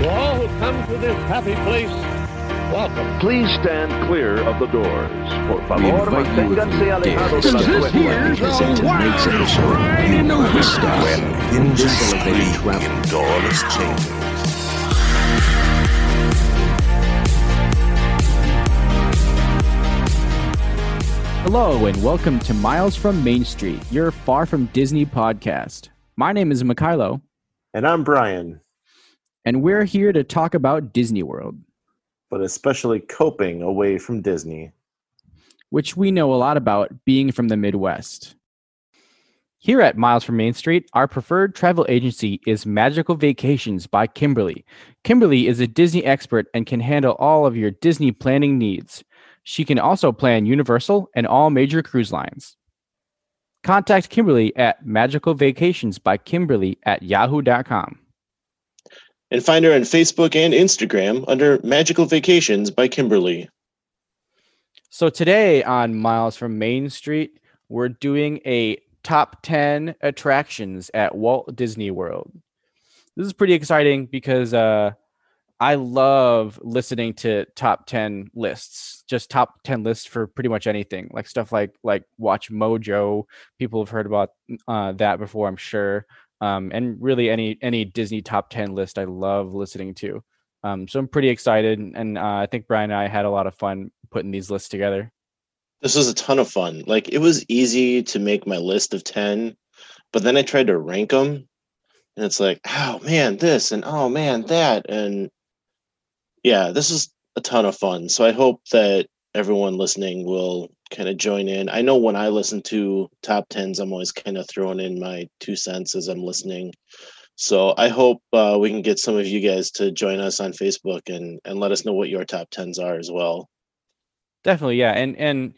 To all who come to this happy place, welcome. Please stand clear of the doors. Por We favor, invite you, if manténganse you alejados dare, de to las step forward and puertas. listen to tonight's episode. You know the stuff. when This elevated travel. indoors changes. Hello, and welcome to Miles from Main Street, your Far From Disney podcast. My name is Mikhailo, And I'm Brian, and we're here to talk about Disney World, but especially coping away from Disney. which we know a lot about being from the Midwest. Here at Miles from Main Street, our preferred travel agency is Magical Vacations by Kimberly. Kimberly is a Disney expert and can handle all of your Disney planning needs. She can also plan Universal and all major cruise lines. Contact Kimberly at Magical Vacations by Kimberly at yahoo.com. and find her on Facebook and Instagram under Magical Vacations by Kimberly. So today on Miles from Main Street, we're doing a top 10 attractions at Walt Disney World. This is pretty exciting because uh I love listening to top 10 lists, just top 10 lists for pretty much anything, like stuff like like Watch Mojo. People have heard about uh, that before, I'm sure. Um, and really any any Disney top 10 list I love listening to. Um, so I'm pretty excited, and uh, I think Brian and I had a lot of fun putting these lists together. This was a ton of fun. Like it was easy to make my list of 10, but then I tried to rank them and it's like, oh man, this and oh man, that. And yeah, this is a ton of fun. So I hope that everyone listening will kind of join in. I know when I listen to top 10s, I'm always kind of throwing in my two cents as I'm listening. So I hope uh, we can get some of you guys to join us on Facebook and, and let us know what your top 10s are as well. Definitely, yeah. And and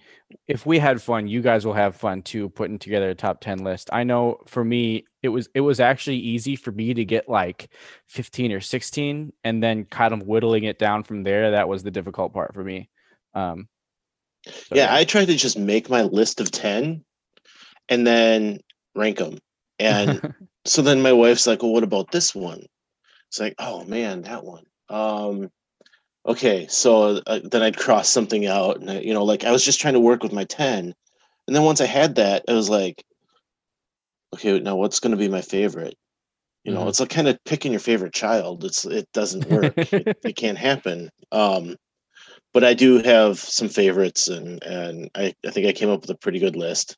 if we had fun, you guys will have fun too putting together a top 10 list. I know for me it was it was actually easy for me to get like 15 or 16 and then kind of whittling it down from there. That was the difficult part for me. Um so, yeah, I tried to just make my list of 10 and then rank them. And so then my wife's like, well, what about this one? It's like, oh man, that one. Um, okay. So uh, then I'd cross something out and, I, you know, like I was just trying to work with my 10. And then once I had that, I was like, okay, now what's going to be my favorite? You know, Mhm. it's like kind of picking your favorite child. It's, it doesn't work. it, it can't happen. Um, but I do have some favorites and, and I, I think I came up with a pretty good list.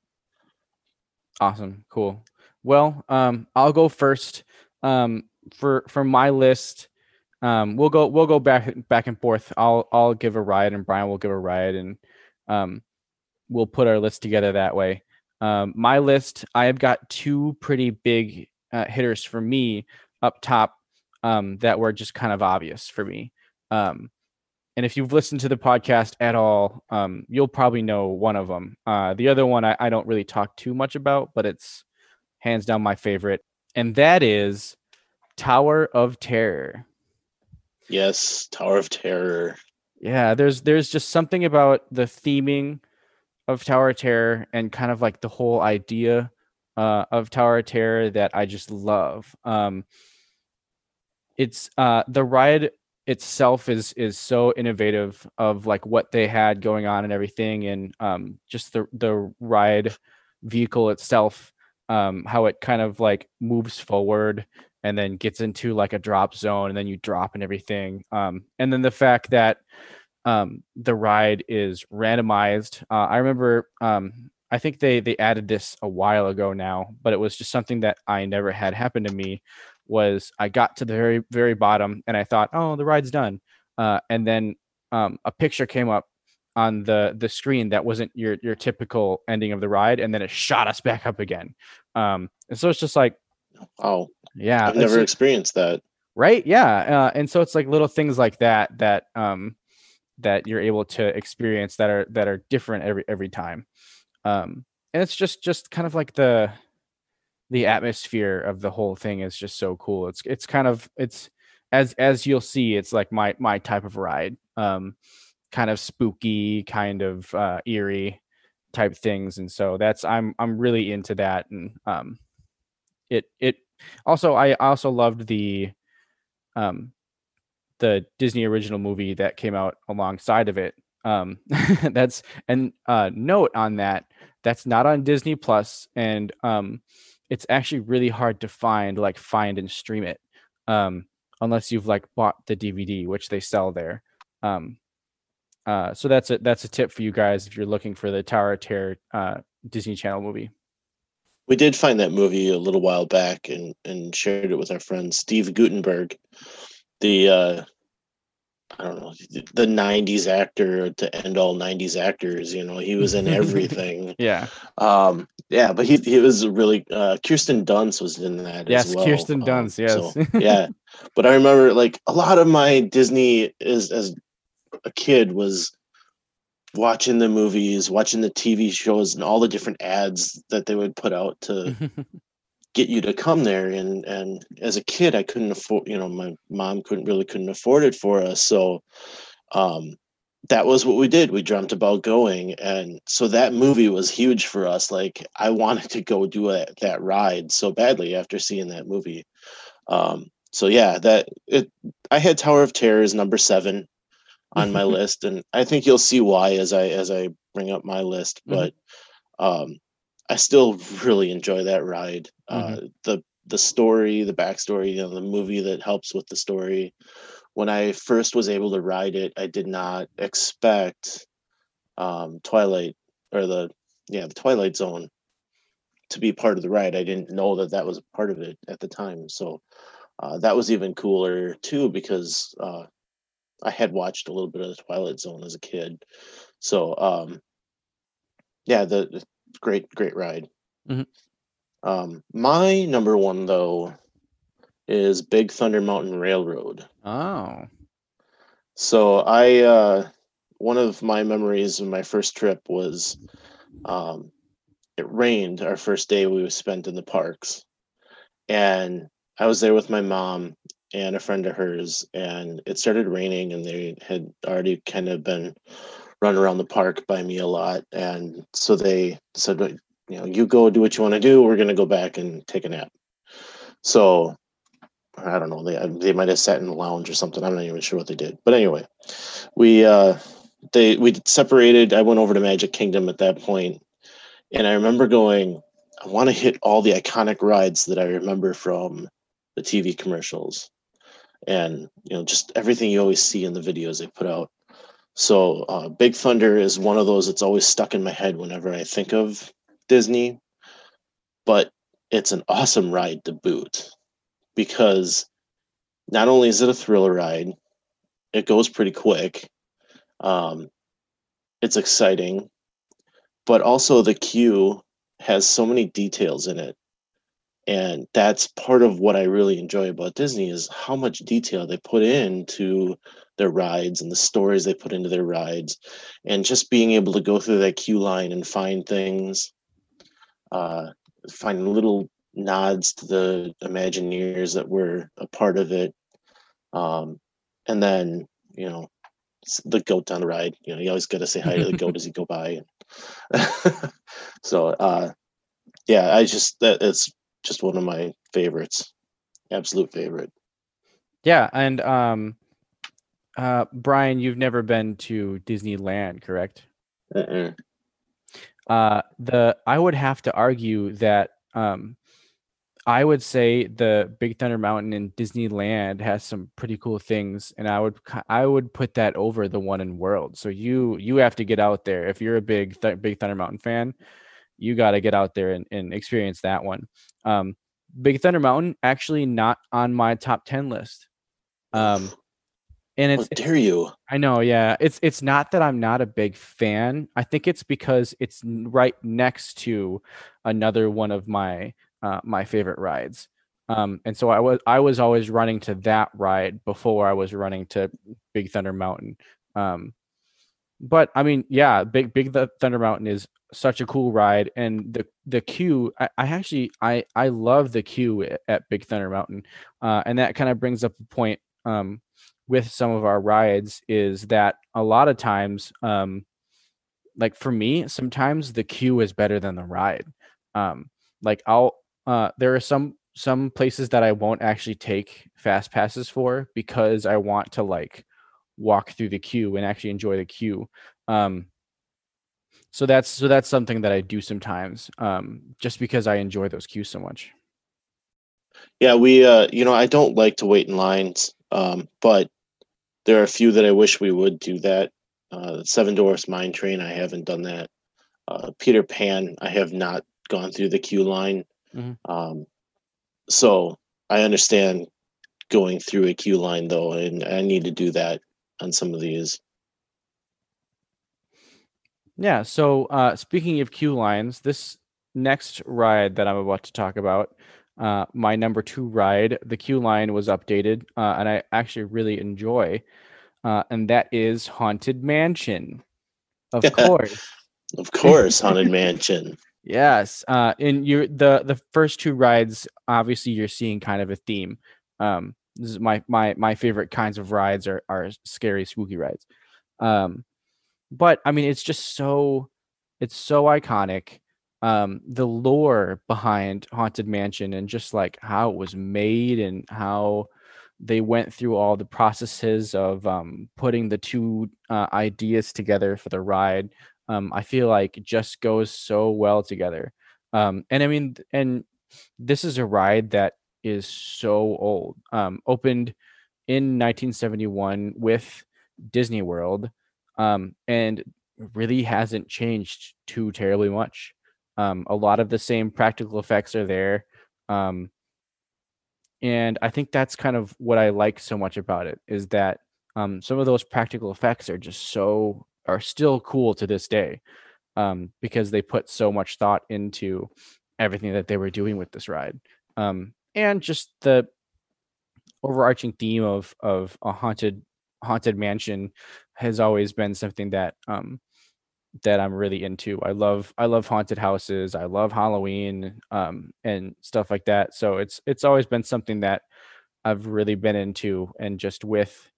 Awesome. Cool. Well, um, I'll go first. Um, for for my list, um, we'll go we'll go back back and forth. I'll I'll give a ride and Brian will give a ride and um, we'll put our list together that way. Um, my list, I have got two pretty big uh, hitters for me up top um, that were just kind of obvious for me. Um, and if you've listened to the podcast at all, um, you'll probably know one of them. Uh, the other one I, I don't really talk too much about, but it's hands down my favorite, and that is Tower of Terror. Yes. Tower of Terror. Yeah, there's there's just something about the theming of Tower of Terror and kind of like the whole idea uh, of Tower of Terror that I just love. Um, it's uh, the ride itself is is so innovative of like what they had going on and everything, and um, just the the ride vehicle itself, um, how it kind of like moves forward and then gets into like a drop zone and then you drop and everything um, and then the fact that um, the ride is randomized uh, i remember um, i think they they added this a while ago now but it was just something that i never had happen to me was i got to the very very bottom and i thought oh the ride's done. Uh, and then um, a picture came up on the the screen that wasn't your your typical ending of the ride and then it shot us back up again. Um, and so it's just like Oh, yeah I've never experienced that. right? Yeah uh, and so it's like little things like that that um that you're able to experience that are that are different every every time. Um and it's just just kind of like the the atmosphere of the whole thing is just so cool. It's it's kind of it's as as you'll see it's like my my type of ride um kind of spooky kind of uh eerie type things. And so that's i'm i'm really into that. And um it it also i also loved the um the Disney original movie that came out alongside of it. Um, that's and uh, note on that that's not on Disney Plus, and um, it's actually really hard to find, like find and stream it, um, unless you've like bought the DVD, which they sell there. Um, uh, so that's a that's a tip for you guys if you're looking for the Tower of Terror uh, Disney Channel movie. We did find that movie a little while back and and shared it with our friend Steve Guttenberg, the uh, I don't know the '90s actor to end all '90s actors. You know, he was in everything. Yeah. um, yeah, but he he was really uh, Kirsten Dunst was in that. Yes, as well. Kirsten Um, Dunst, yes. so, yeah, but I remember like a lot of my Disney is as a kid was watching the movies, watching the TV shows, and all the different ads that they would put out to get you to come there. And and as a kid, I couldn't afford. You know, my mom couldn't really couldn't afford it for us, so um, that was what we did. We dreamt about going, and so that movie was huge for us. Like I wanted to go do that that ride so badly after seeing that movie. Um, so yeah, that it. I had Tower of Terror as number seven on my list, and I think you'll see why as I as I bring up my list. Mhm. But um, I still really enjoy that ride. Uh, the the story, the backstory, you know, the movie that helps with the story. When I first was able to ride it, I did not expect um, Twilight or the yeah the Twilight Zone to be part of the ride. I didn't know that that was part of it at the time, so uh, that was even cooler too because uh, I had watched a little bit of the Twilight Zone as a kid. So um, yeah, the great great ride. Mhm. Um, my number one though is Big Thunder Mountain Railroad. oh. So I uh one of my memories of my first trip was um it rained our first day we spent in the parks. And I was there with my mom and a friend of hers and it started raining and they had already kind of been run around the park by me a lot. And so they said you know you go do what you want to do. We're going to go back and take a nap. So i don't know. They they might have sat in the lounge or something. I'm not even sure what they did. But anyway we uh they we separated. I went over to magic kingdom at that point. And i remember going i want to hit all the iconic rides that i remember from the tv commercials. And you know just everything you always see in the videos they put out so uh, big thunder is one of those that's always stuck in my head whenever i think of disney but it's an awesome ride to boot because not only is it a thriller ride it goes pretty quick um, it's exciting but also the queue has so many details in it. And that's part of what i really enjoy about disney is how much detail they put into their rides and the stories they put into their rides and just being able to go through that queue line and find things uh, find little nods to the imagineers that were a part of it. Um, and then you know the goat on the ride you know you always got to say hi to the goat as you go by. So uh yeah i just that it's just one of my favorites absolute favorite. Yeah, and um uh Brian, you've never been to Disneyland, correct? Mm-mm. Uh the I would have to argue that um I would say the Big Thunder Mountain in Disneyland has some pretty cool things and I would I would put that over the one in World. So you you have to get out there if you're a big Th- Big Thunder Mountain fan, you got to get out there and, and experience that one. Um Big Thunder Mountain actually not on my top 10 list. Um and how it's, it's dare you I know, yeah. It's it's not that I'm not a big fan. I think it's because it's right next to another one of my uh, my favorite rides. Um, and so I was I was always running to that ride before I was running to Big Thunder Mountain. Um, but I mean, yeah, Big Big Th- Thunder Mountain is such a cool ride, and the the queue. I, I actually I I love the queue at, at Big Thunder Mountain, uh, and that kind of brings up a point. Um, with some of our rides is that a lot of times um like for me sometimes the queue is better than the ride um like i'll uh there are some some places that I won't actually take fast passes for because I want to like walk through the queue and actually enjoy the queue. Um, so that's so that's something that I do sometimes, um, just because I enjoy those queues so much. Yeah, we uh you know, I don't like to wait in lines, um, but there are a few that I wish we would do that. Uh Seven Dwarfs Mine Train, I haven't done that. Uh Peter Pan, I have not gone through the queue line. Mhm. Um so I understand going through a queue line though, and I need to do that on some of these. Yeah. So uh, speaking of queue lines, this next ride that I'm about to talk about, uh, my number two ride, the queue line was updated, uh, and I actually really enjoy, uh, and that is Haunted Mansion. Of course. Of course, Haunted Mansion. Yes. Uh in your the the first two rides, obviously you're seeing kind of a theme. Um this is my my my favorite kinds of rides are are scary spooky rides. Um but I mean it's just so it's so iconic. Um the lore behind Haunted Mansion and just like how it was made and how they went through all the processes of um putting the two uh, ideas together for the ride um, I feel like just goes so well together. Um, and I mean, and this is a ride that is so old. Um, opened in 1971 with Disney World, um, and really hasn't changed too terribly much. Um, a lot of the same practical effects are there. Um, and I think that's kind of what I like so much about it is that um, some of those practical effects are just so are still cool to this day um, because they put so much thought into everything that they were doing with this ride um, and just the overarching theme of of a haunted haunted mansion has always been something that um that I'm really into. I love I love haunted houses. I love Halloween um and stuff like that. So it's it's always been something that I've really been into and just with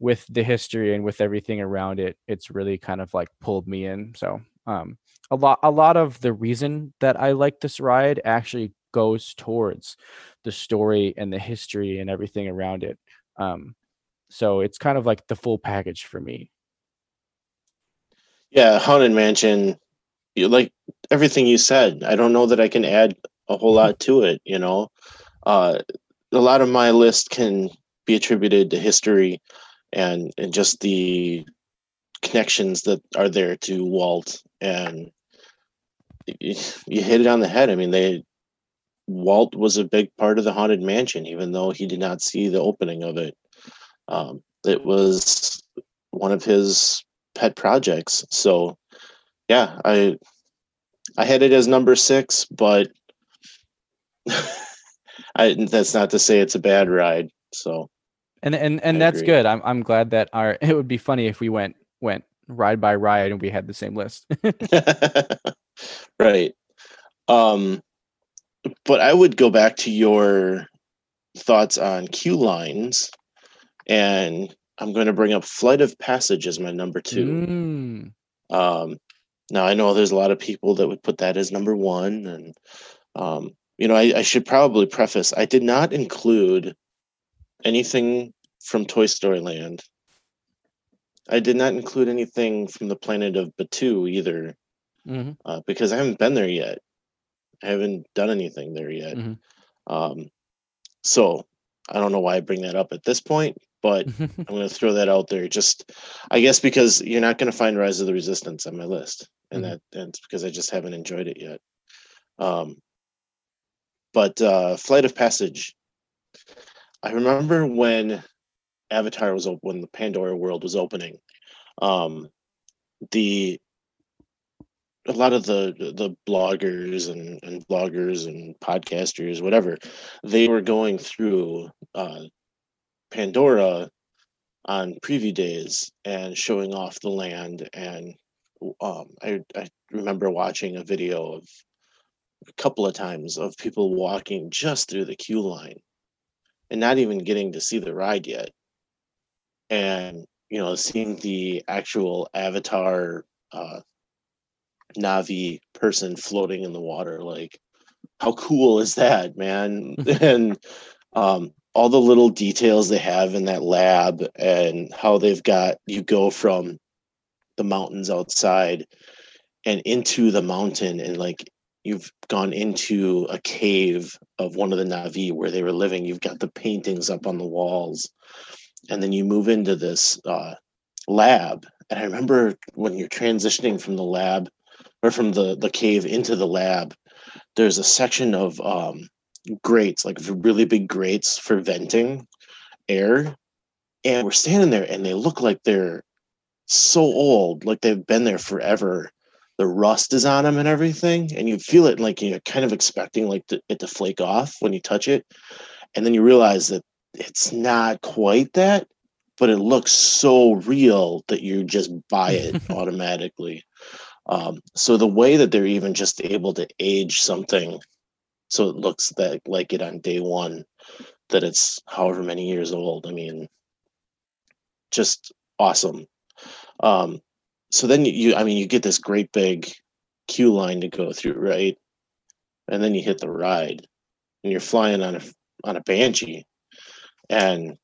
with the history and with everything around it, it's really kind of like pulled me in. So um a lot a lot of the reason that I like this ride actually goes towards the story and the history and everything around it. Um so it's kind of like the full package for me. Yeah, Haunted Mansion, like everything you said. I don't know that I can add a whole lot to it, you know. Uh a lot of my list can be attributed to history and and just the connections that are there to Walt and you, you hit it on the head. I mean, they Walt was a big part of the Haunted Mansion, even though he did not see the opening of it. Um, it was one of his pet projects. So, yeah, I I had it as number six, but I that's not to say it's a bad ride. So, And and and I that's agree. good. I'm I'm glad that our it would be funny if we went went ride by ride and we had the same list. right. Um, but I would go back to your thoughts on queue lines, and I'm going to bring up Flight of Passage as my number two. Mm, Um, now I know there's a lot of people that would put that as number one, and um, you know I, I should probably preface I did not include anything from Toy Story Land. I did not include anything from the planet of Batuu either, mhm. uh, because I haven't been there yet. I haven't done anything there yet. Mhm. Um, so I don't know why I bring that up at this point, but I'm going to throw that out there. Just, I guess, because you're not going to find Rise of the Resistance on my list, and Mhm. that and it's because I just haven't enjoyed it yet. Um, but uh, Flight of Passage, I remember when Avatar was open, when the Pandora world was opening. Um, the a lot of the the bloggers and, and bloggers and podcasters, whatever, they were going through uh, Pandora on preview days and showing off the land. And um, I, I remember watching a video of a couple of times of people walking just through the queue line and not even getting to see the ride yet. And, you know, seeing the actual avatar uh, Na'vi person floating in the water, like, how cool is that, man? and um, all the little details they have in that lab and how they've got you go from the mountains outside and into the mountain and like you've gone into a cave of one of the Na'vi where they were living. You've got the paintings up on the walls. And then you move into this uh, lab. And I remember when you're transitioning from the lab or from the, the cave into the lab, there's a section of um, grates, like really big grates for venting air. And we're standing there and they look like they're so old, like they've been there forever the rust is on them and everything, and you feel it like you're kind of expecting like to, it to flake off when you touch it, and then you realize that it's not quite that, but it looks so real that you just buy it automatically. Um, so the way that they're even just able to age something so it looks that like it on day one, that it's however many years old. I mean, just awesome. Um, so then you, I mean, you get this great big queue line to go through, right? And then you hit the ride, and you're flying on a on a banshee, and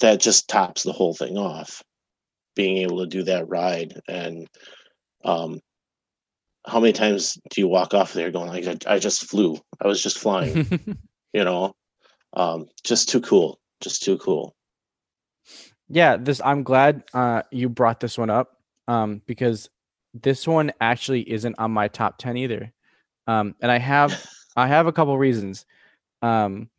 that just tops the whole thing off. Being able to do that ride, and um, how many times do you walk off there going like, I, I just flew, I was just flying, you know, um, just too cool, just too cool. Yeah this i'm glad uh you brought this one up um because this one actually isn't on my top 10 either. Um and i have i have a couple reasons. Um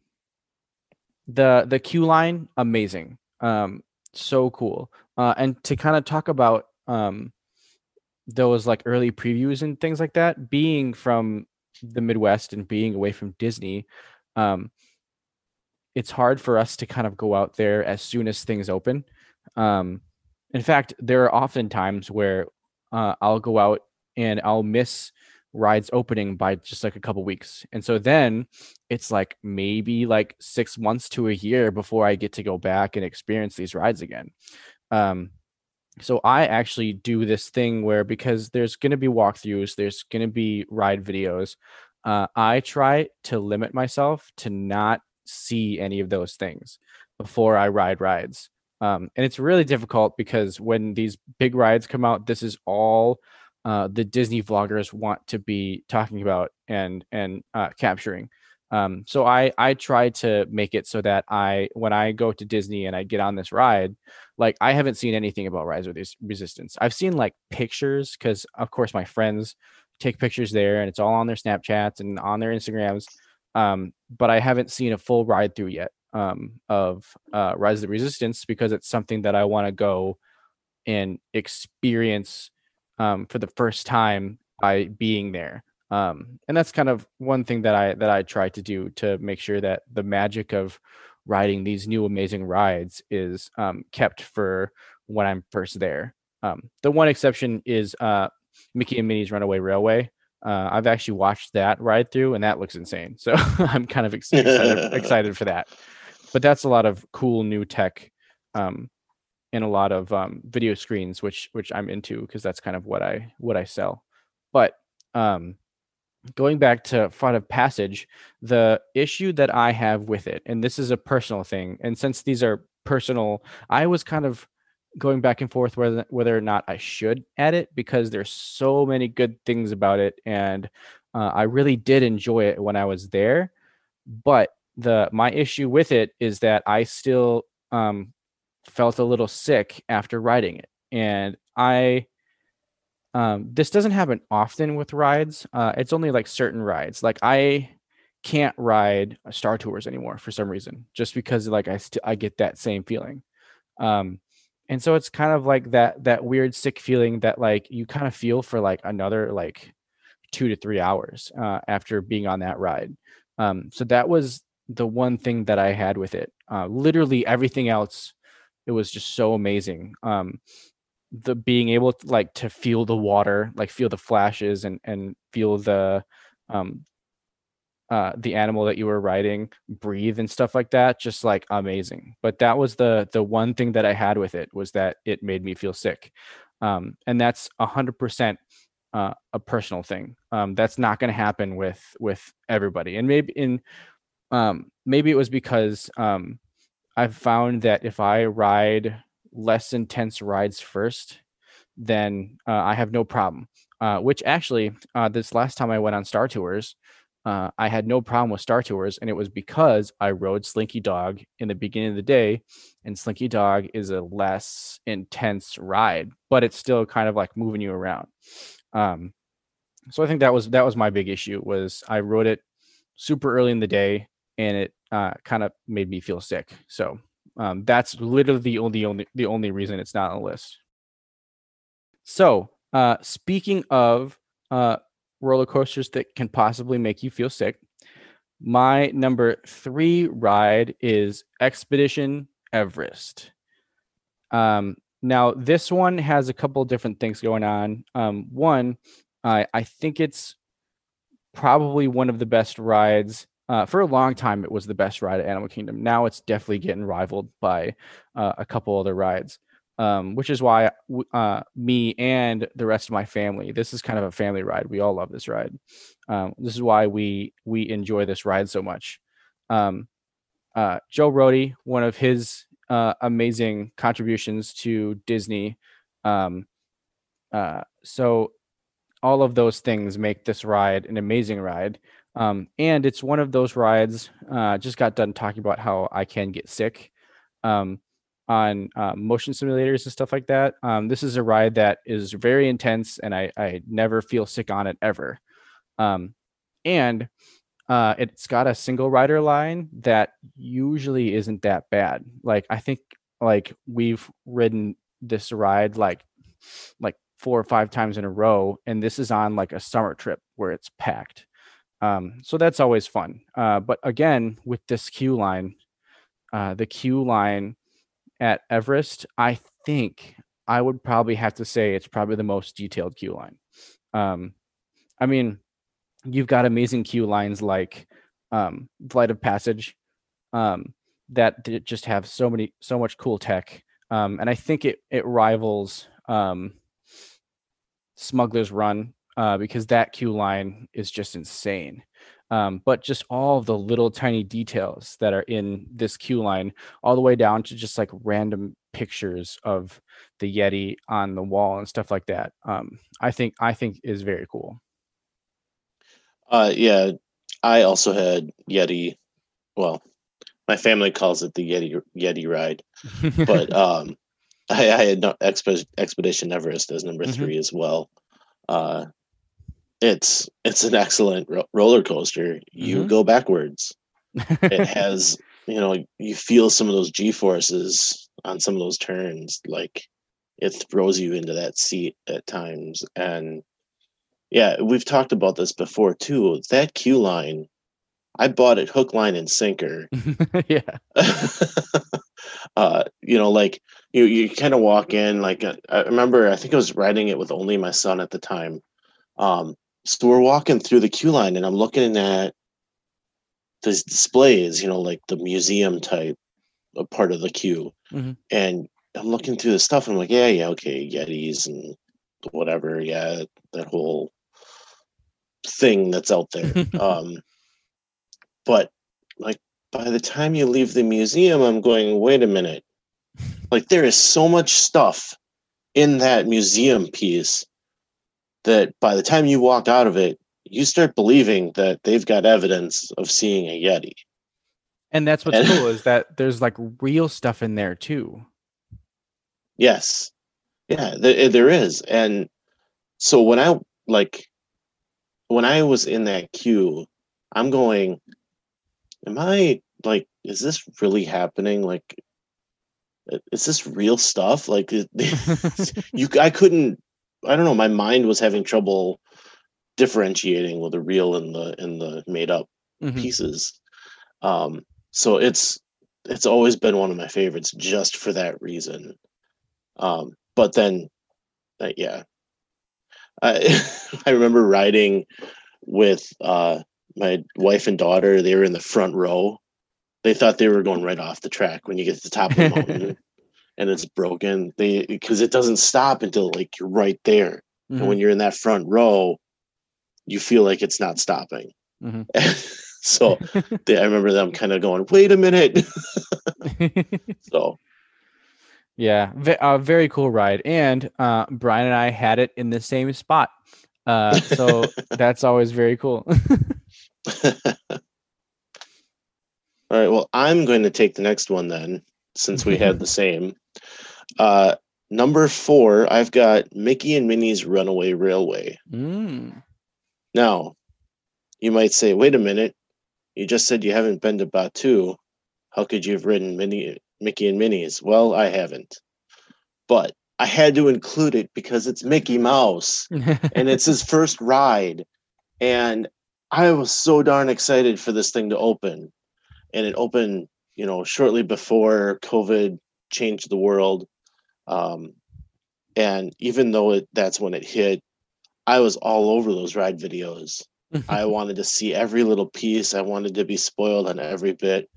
the the queue line amazing. Um so cool. Uh and to kind of talk about um those like early previews and things like that being from the midwest and being away from disney um it's hard for us to kind of go out there as soon as things open. Um, in fact, there are often times where uh, I'll go out and I'll miss rides opening by just like a couple weeks. And so then it's like maybe like six months to a year before I get to go back and experience these rides again. Um, so I actually do this thing where because there's going to be walkthroughs, there's going to be ride videos. Uh, I try to limit myself to not see any of those things before I ride rides. Um, and it's really difficult because when these big rides come out, this is all uh, the Disney vloggers want to be talking about and and uh, capturing. Um, so I I try to make it so that I when I go to Disney and I get on this ride, like I haven't seen anything about Rise of Resistance. I've seen like pictures because of course my friends take pictures there and it's all on their Snapchats and on their Instagrams. Um, but I haven't seen a full ride through yet um, of uh, Rise of the Resistance because it's something that I want to go and experience um, for the first time by being there. Um, and that's kind of one thing that I that I try to do to make sure that the magic of riding these new amazing rides is um, kept for when I'm first there. Um, the one exception is uh, Mickey and Minnie's Runaway Railway. Uh, I've actually watched that ride through, and that looks insane. So I'm kind of ex- excited, excited for that. But that's a lot of cool new tech, um, and a lot of um, video screens, which which I'm into because that's kind of what I what I sell. But um, going back to Flight of Passage, the issue that I have with it, and this is a personal thing, and since these are personal, I was kind of going back and forth whether whether or not I should add it because there's so many good things about it, and uh, I really did enjoy it when I was there. But the my issue with it is that I still um, felt a little sick after riding it, and I. Um, this doesn't happen often with rides. Uh, it's only like certain rides. Like I can't ride Star Tours anymore for some reason, just because like I st- I get that same feeling. Um, and so it's kind of like that that weird sick feeling that like you kind of feel for like another like two to three hours uh, after being on that ride um, so that was the one thing that i had with it uh, literally everything else it was just so amazing um, the being able to like to feel the water like feel the flashes and and feel the um uh, the animal that you were riding breathe and stuff like that just like amazing. But that was the the one thing that i had with it was that it made me feel sick. Um, and that's a hundred percent uh, a personal thing. Um, that's not going to happen with with everybody, and maybe in um, maybe it was because um, I've found that if I ride less intense rides first, then uh, I have no problem. Uh, which actually, uh, this last time I went on Star Tours, uh, I had no problem with Star Tours, and it was because I rode Slinky Dog in the beginning of the day, and Slinky Dog is a less intense ride, but it's still kind of like moving you around. Um, so I think that was that was my big issue was I rode it super early in the day, and it uh, kind of made me feel sick. So um, that's literally the only only the only reason it's not on the list. So uh, speaking of uh, roller coasters that can possibly make you feel sick. My number three ride is Expedition Everest. Um, now, this one has a couple different things going on. Um, one, I I think it's probably one of the best rides. Uh, for a long time, it was the best ride at Animal Kingdom. Now it's definitely getting rivaled by uh, a couple other rides um, which is why uh, me and the rest of my family this is kind of a family ride. We all love this ride. Um, this is why we we enjoy this ride so much. Um, uh, joe rohde one of his uh, amazing contributions to disney um, uh, so all of those things make this ride an amazing ride um, and it's one of those rides uh, just got done talking about how i can get sick um, on uh, motion simulators and stuff like that. Um, this is a ride that is very intense, and I, I never feel sick on it ever. Um, and uh, it's got a single rider line that usually isn't that bad. Like I think like we've ridden this ride like like four or five times in a row, and this is on like a summer trip where it's packed. Um, so that's always fun. Uh, but again, with this queue line, uh, the queue line at Everest, I think I would probably have to say it's probably the most detailed queue line. Um, I mean, you've got amazing queue lines like um, Flight of Passage um, that just have so many, so much cool tech, um, and I think it it rivals um, Smuggler's Run uh, because that queue line is just insane um, but just all the little tiny details that are in this queue line, all the way down to just like random pictures of the Yeti on the wall and stuff like that. Um, I think I think is very cool. Uh, yeah, I also had Yeti. Well, my family calls it the Yeti Yeti ride, but um, I, I had no, Expedition Everest as number mm-hmm. three as well. Uh, it's it's an excellent ro- roller coaster. You mm-hmm. go backwards. it has you know you feel some of those g forces on some of those turns like it throws you into that seat at times and yeah we've talked about this before too that queue line i bought it hook line and sinker yeah uh you know like you you kind of walk in like uh, i remember i think i was riding it with only my son at the time um so we're walking through the queue line and I'm looking at these displays, you know, like the museum type of part of the queue. Mm-hmm. And I'm looking through the stuff and I'm like, yeah, yeah, okay, Yetis and whatever. Yeah, that whole thing that's out there. um, but like by the time you leave the museum, I'm going, wait a minute. Like there is so much stuff in that museum piece that by the time you walk out of it, you start believing that they've got evidence of seeing a Yeti. And that's what's and, cool is that there's like real stuff in there too. Yes. Yeah, there, eh, there is. And so when I like when I was in that queue, I'm going, am I like, is this really happening? Like, is this real stuff? Like, you, I couldn't I don't know. My mind was having trouble differentiating with the real and the and the made up mm-hmm. pieces. Um, so it's it's always been one of my favorites just for that reason. Um, but then, uh, yeah, I I remember riding with uh, my wife and daughter. They were in the front row. They thought they were going right off the track when you get to the top of the mountain and it's broken. They because it doesn't stop until like you're right there. and Mhm. when you're in that front row, you feel like it's not stopping. Mhm. so they, I remember them kind of going, "Wait a minute." so yeah, ve- a very cool ride. And uh, Brian and I had it in the same spot. Uh, so that's always very cool. All right. Well, I'm going to take the next one then, since we had the same. Uh, number four, I've got Mickey and Minnie's Runaway Railway. Mm. Now, you might say, wait a minute. You just said you haven't been to Batuu. How could you have ridden Minnie, Mickey and Minnie's? Well, I haven't. But I had to include it because it's Mickey Mouse and it's his first ride. And I was so darn excited for this thing to open. And it opened, you know, shortly before COVID changed the world. Um, and even though it, that's when it hit, I was all over those ride videos. I wanted to see every little piece. I wanted to be spoiled on every bit.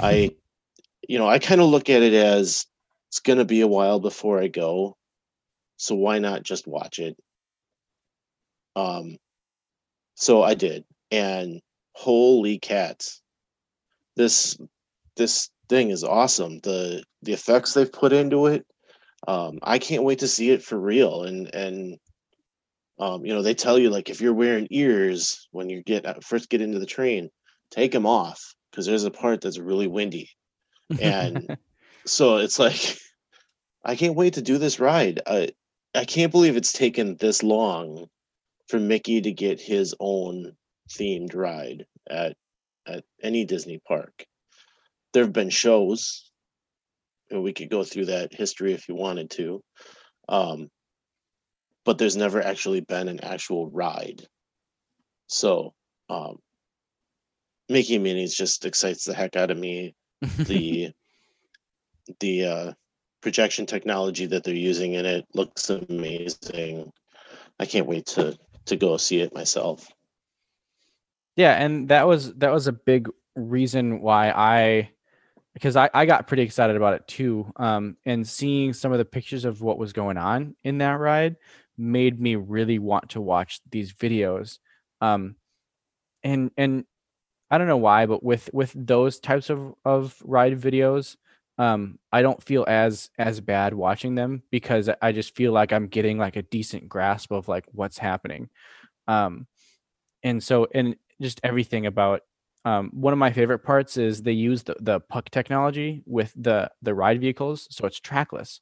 I, you know, I kind of look at it as it's going to be a while before I go. So why not just watch it? Um, so I did. And holy cats. This, this thing is awesome. The, the effects they've put into it. Um, I can't wait to see it for real. And, and, um, you know, they tell you like if you're wearing ears when you get uh, first get into the train, take them off because there's a part that's really windy. And so it's like I can't wait to do this ride. I I can't believe it's taken this long for Mickey to get his own themed ride at at any Disney park. There have been shows, we could go through that history if you wanted to. Um, but there's never actually been an actual ride. So, um, Mickey and Minnie's just excites the heck out of me. The the uh, projection technology that they're using in it looks amazing. I can't wait to to go see it myself. yeah, and that was that was a big reason why I because I, I got pretty excited about it too. Um, and seeing some of the pictures of what was going on in that ride made me really want to watch these videos. Um, and and I don't know why, but with with those types of of ride videos, um, I don't feel as as bad watching them because I just feel like I'm getting like a decent grasp of like what's happening. Um, and so and just everything about um, one of my favorite parts is they use the, the puck technology with the the ride vehicles so it's trackless.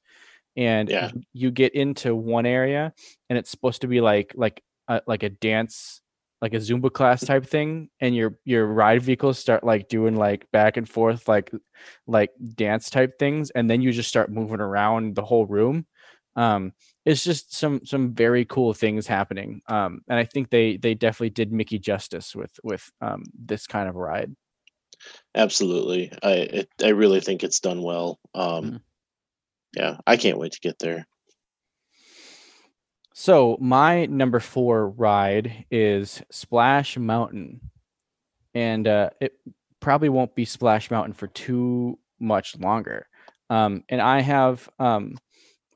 And Yeah. you, get into one area and it's supposed to be like like a, like a dance like a zumba class type thing and your your ride vehicles start like doing like back and forth like like dance type things and then you just start moving around the whole room um it's just some some very cool things happening um and i think they they definitely did mickey justice with with um this kind of ride Absolutely, I it, I really think it's done well. Um, Mhm. Yeah, I can't wait to get there. so my number four ride is splash mountain and uh it probably won't be splash mountain for too much longer um and i have um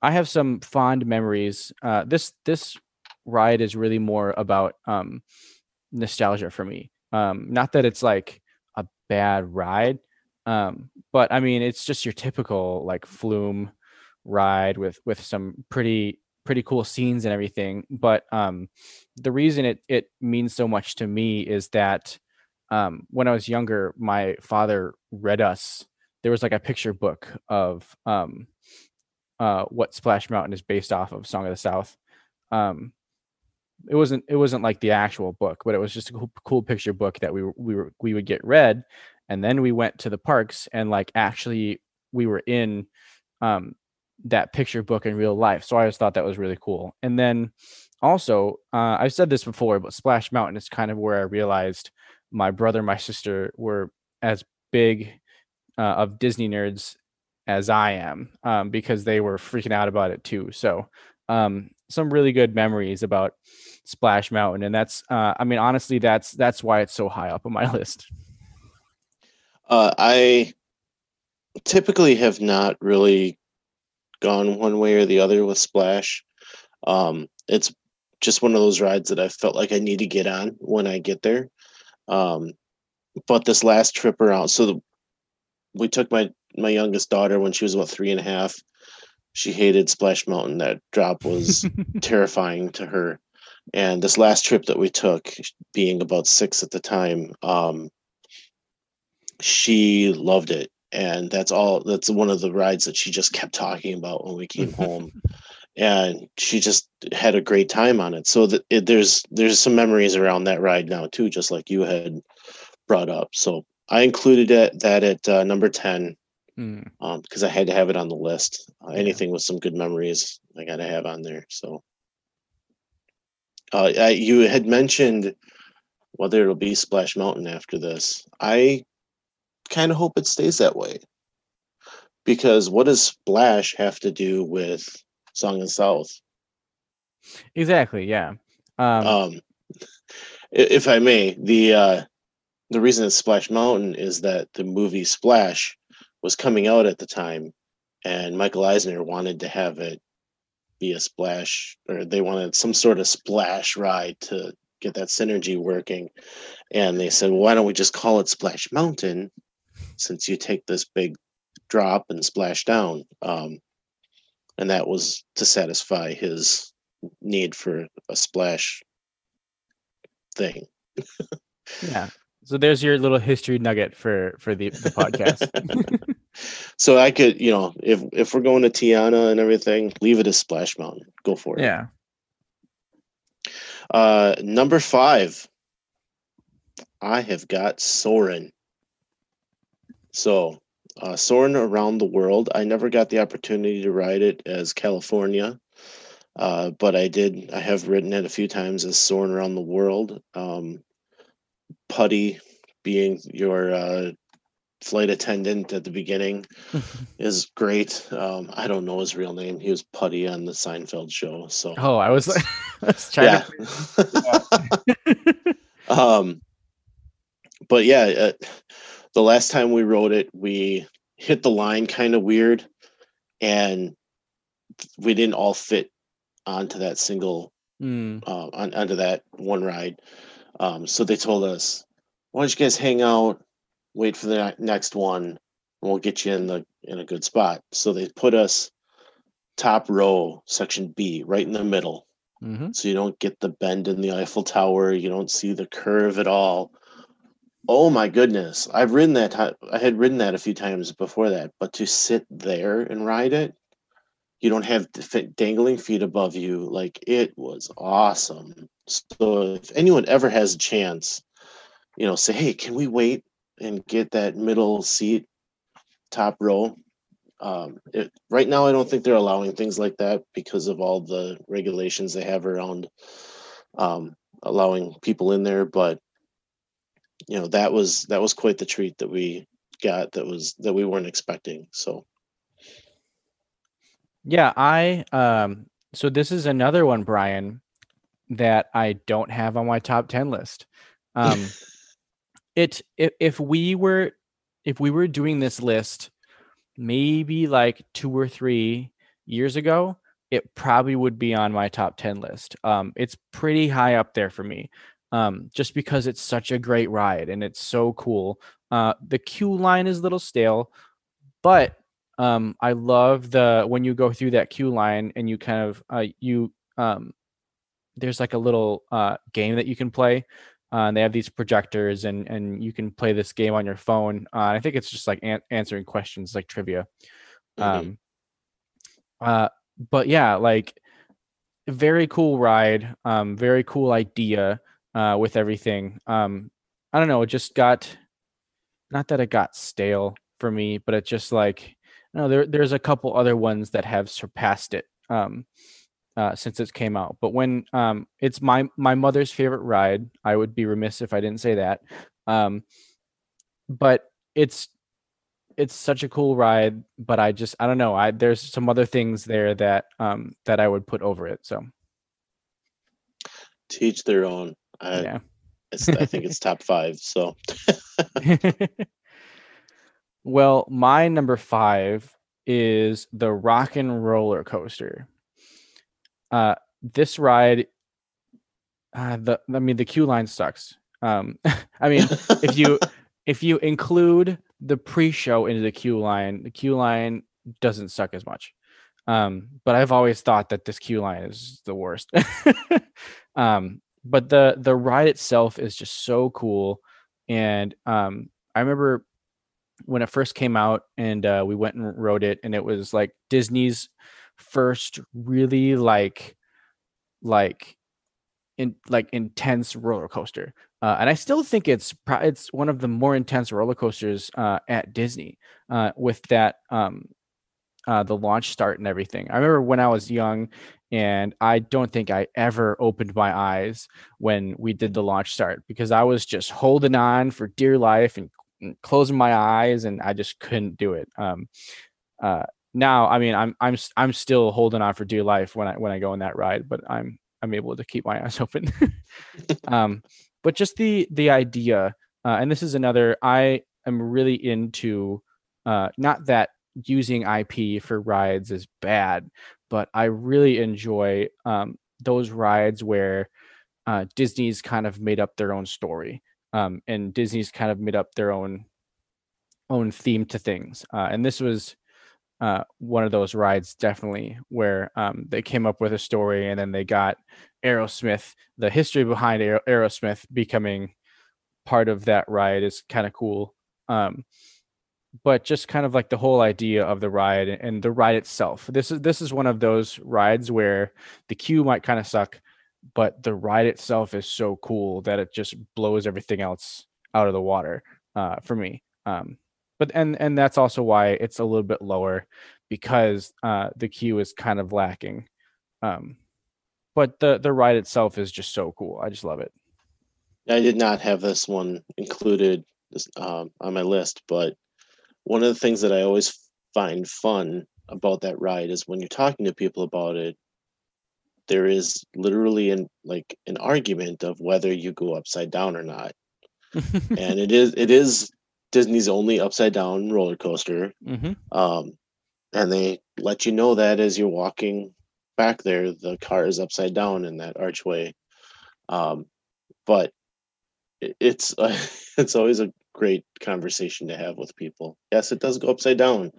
i have some fond memories uh this this ride is really more about um nostalgia for me. Um not that it's like a bad ride um but i mean it's just your typical like flume ride with with some pretty pretty cool scenes and everything but um the reason it it means so much to me is that um when i was younger my father read us there was like a picture book of um uh what splash mountain is based off of song of the south. Um it wasn't it wasn't like the actual book but it was just a cool, cool picture book that we we were we would get read. And then we went to the parks and like actually we were in um that picture book in real life. So i just thought that was really cool. And then also uh, i've said this before but splash mountain is kind of where i realized my brother my sister were as big uh, of disney nerds as i am um, because they were freaking out about it too so um, some really good memories about splash mountain and that's uh, i mean honestly that's that's why it's so high up on my list Uh, I typically have not really gone one way or the other with Splash. Um, it's just one of those rides that I felt like I need to get on when I get there. Um, but this last trip around, so the, we took my my youngest daughter when she was about three and a half. She hated Splash Mountain. That drop was terrifying to her. And this last trip that we took, being about six at the time, um, she loved it. And that's all, that's one of the rides that she just kept talking about when we came home. And she just had a great time on it. So that it, there's there's some memories around that ride now too, just like you had brought up. So I included it, that at uh, number ten Hmm. um because I had to have it on the list. Uh, anything with some good memories, I got to have on there. So, uh, I, you had mentioned whether it'll be Splash Mountain after this. I kind of hope it stays that way because what does Splash have to do with Song and South? Exactly. Yeah. Um, Um, if I may, the uh, the reason it's Splash Mountain is that the movie Splash was coming out at the time, and Michael Eisner wanted to have it be a splash, or they wanted some sort of splash ride to get that synergy working. And they said, well, why don't we just call it Splash Mountain, since you take this big drop and splash down? Um, and that was to satisfy his need for a splash thing. yeah. So there's your little history nugget for for the the podcast. so I could, you know, if if we're going to Tiana and everything, leave it as Splash Mountain. Go for it. yeah. Uh, number five, I have got Soarin'. So, uh, Soarin' around the world. I never got the opportunity to ride it as California, uh, but I did. I have written it a few times as Soarin' around the world. Um, Puddy being your uh, flight attendant at the beginning is great. Um, I don't know his real name. He was Puddy on the Seinfeld show. So oh, I was, I was trying yeah. to. um, but yeah, uh, the last time we wrote it, we hit the line kind of weird, and we didn't all fit onto that single Mm, uh, on, onto that one ride. Um, so they told us, "Why don't you guys hang out, wait for the next one, and we'll get you in the in a good spot." So they put us top row, section B, right in the middle mhm. so you don't get the bend in the Eiffel Tower. You don't see the curve at all. Oh my goodness! I've ridden that. I had ridden that a few times before that, but to sit there and ride it, you don't have dangling feet above you. Like it was awesome. So if anyone ever has a chance, you know, say, hey, can we wait and get that middle seat, top row? Um, it, right now, I don't think they're allowing things like that because of all the regulations they have around um, allowing people in there. But you know, that was that was quite the treat that we got. That was that we weren't expecting. So Yeah, I um so this is another one, Brian, that I don't have on my top 10 list. Um it if, if we were if we were doing this list maybe like 2 or 3 years ago, it probably would be on my top 10 list. Um it's pretty high up there for me. Um just because it's such a great ride and it's so cool. Uh the queue line is a little stale, but um i love the when you go through that queue line and you kind of uh you um there's like a little uh game that you can play uh, and they have these projectors and and you can play this game on your phone uh, i think it's just like an- answering questions like trivia mhm. um uh but yeah like very cool ride um very cool idea uh with everything um i don't know it just got not that it got stale for me but it just like no there there's a couple other ones that have surpassed it um uh since it came out. But when um it's my my mother's favorite ride. I would be remiss if i didn't say that. Um but it's it's such a cool ride but i just i don't know. I there's some other things there that um that i would put over it so. Teach their own. I, yeah. it's, I think it's top five. So well my number five is the Rock 'n' Roller Coaster uh this ride Uh, the I mean the queue line sucks. Um, I mean if you if you include the pre-show into the queue line, the queue line doesn't suck as much. Um, but I've always thought that this queue line is the worst. um, but the the ride itself is just so cool, and um, I remember when it first came out, and uh, we went and wrote it, and it was like Disney's first really like like in like intense roller coaster. Uh, and I still think it's it's one of the more intense roller coasters uh, at Disney uh, with that um, uh, the launch start and everything. I remember when I was young, and I don't think I ever opened my eyes when we did the launch start because I was just holding on for dear life and closing my eyes, and I just couldn't do it. Um, uh, now, I mean, I'm I'm I'm still holding on for dear life when I when I go on that ride, but I'm I'm able to keep my eyes open. um, but just the the idea, uh, and this is another I am really into. Uh, not that using IP for rides is bad, but I really enjoy um, those rides where uh, Disney's kind of made up their own story, um, and Disney's kind of made up their own own theme to things. Uh, and this was uh, one of those rides, definitely, where um, they came up with a story, and then they got Aerosmith. The history behind Aer- Aerosmith becoming part of that ride is kind of cool. Um, but just kind of like the whole idea of the ride and the ride itself. This is this is one of those rides where the queue might kind of suck, but the ride itself is so cool that it just blows everything else out of the water uh, for me. Um, but and and that's also why it's a little bit lower because uh, the queue is kind of lacking. Um, but the the ride itself is just so cool. I just love it. I did not have this one included um, on my list, but one of the things that I always find fun about that ride is when you're talking to people about it, there is literally an like an argument of whether you go upside down or not. and it is it is Disney's only upside down roller coaster. mm-hmm. Um, and they let you know that as you're walking back there, the car is upside down in that archway. Um, but it, it's uh, it's always a great conversation to have with people. Yes, it does go upside down,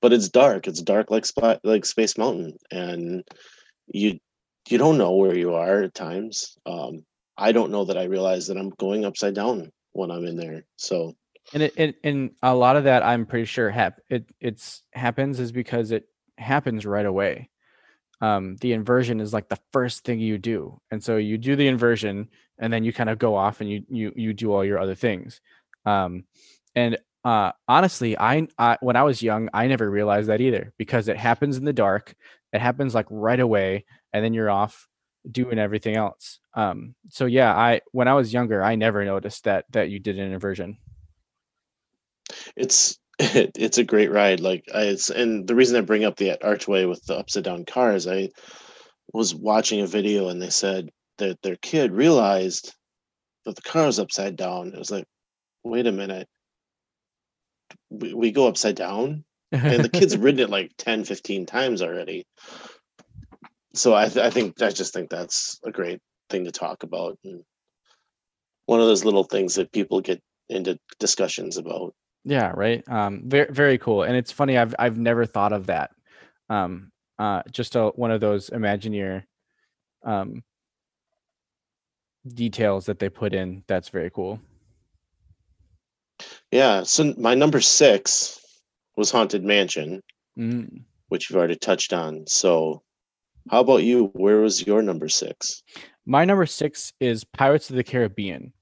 but it's dark. It's dark like spot like Space Mountain, and you you don't know where you are at times. Um, I don't know that I realize that I'm going upside down when I'm in there. So, and it, it and a lot of that I'm pretty sure hap- it it's happens is because it happens right away. Um, the inversion is like the first thing you do, and so you do the inversion, and then you kind of go off and you you you do all your other things. Um, and uh, honestly, I, I when I was young, I never realized that either because it happens in the dark. It happens like right away, and then you're off doing everything else. Um, so yeah, I when I was younger, I never noticed that that you did an inversion. it's it, it's a great ride. Like I, it's and the reason I bring up the archway with the upside down cars, I was watching a video and they said that their kid realized that the car was upside down. It was like, wait a minute, we, we go upside down, and the kid's ridden it like 10, 15 times already. So I, th- I think I just think that's a great thing to talk about, and one of those little things that people get into discussions about. Yeah, right. Um, very very cool, and it's funny. I've I've never thought of that. Um, uh, just a, one of those Imagineer, um, details that they put in. That's very cool. Yeah. So my number six was Haunted Mansion, Mm. which you've already touched on. So how about you? Where was your number six? My number six is Pirates of the Caribbean,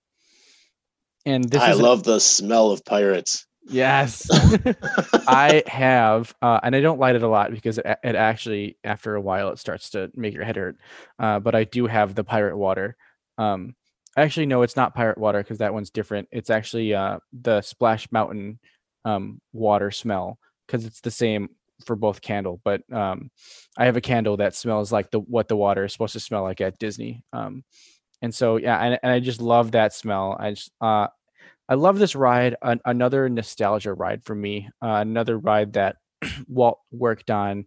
and this I is a- love the smell of pirates. yes. I have, uh, and I don't light it a lot because it, it actually, after a while, it starts to make your head hurt. Uh, but I do have the pirate water. Um, actually, no, it's not pirate water because that one's different. It's actually uh, the Splash Mountain um, water smell because it's the same for both candle. But um, I have a candle that smells like the what the water is supposed to smell like at Disney. Um, and so yeah, and, and I just love that smell. I just uh, I love this ride. An, another nostalgia ride for me. Uh, another ride that Walt worked on,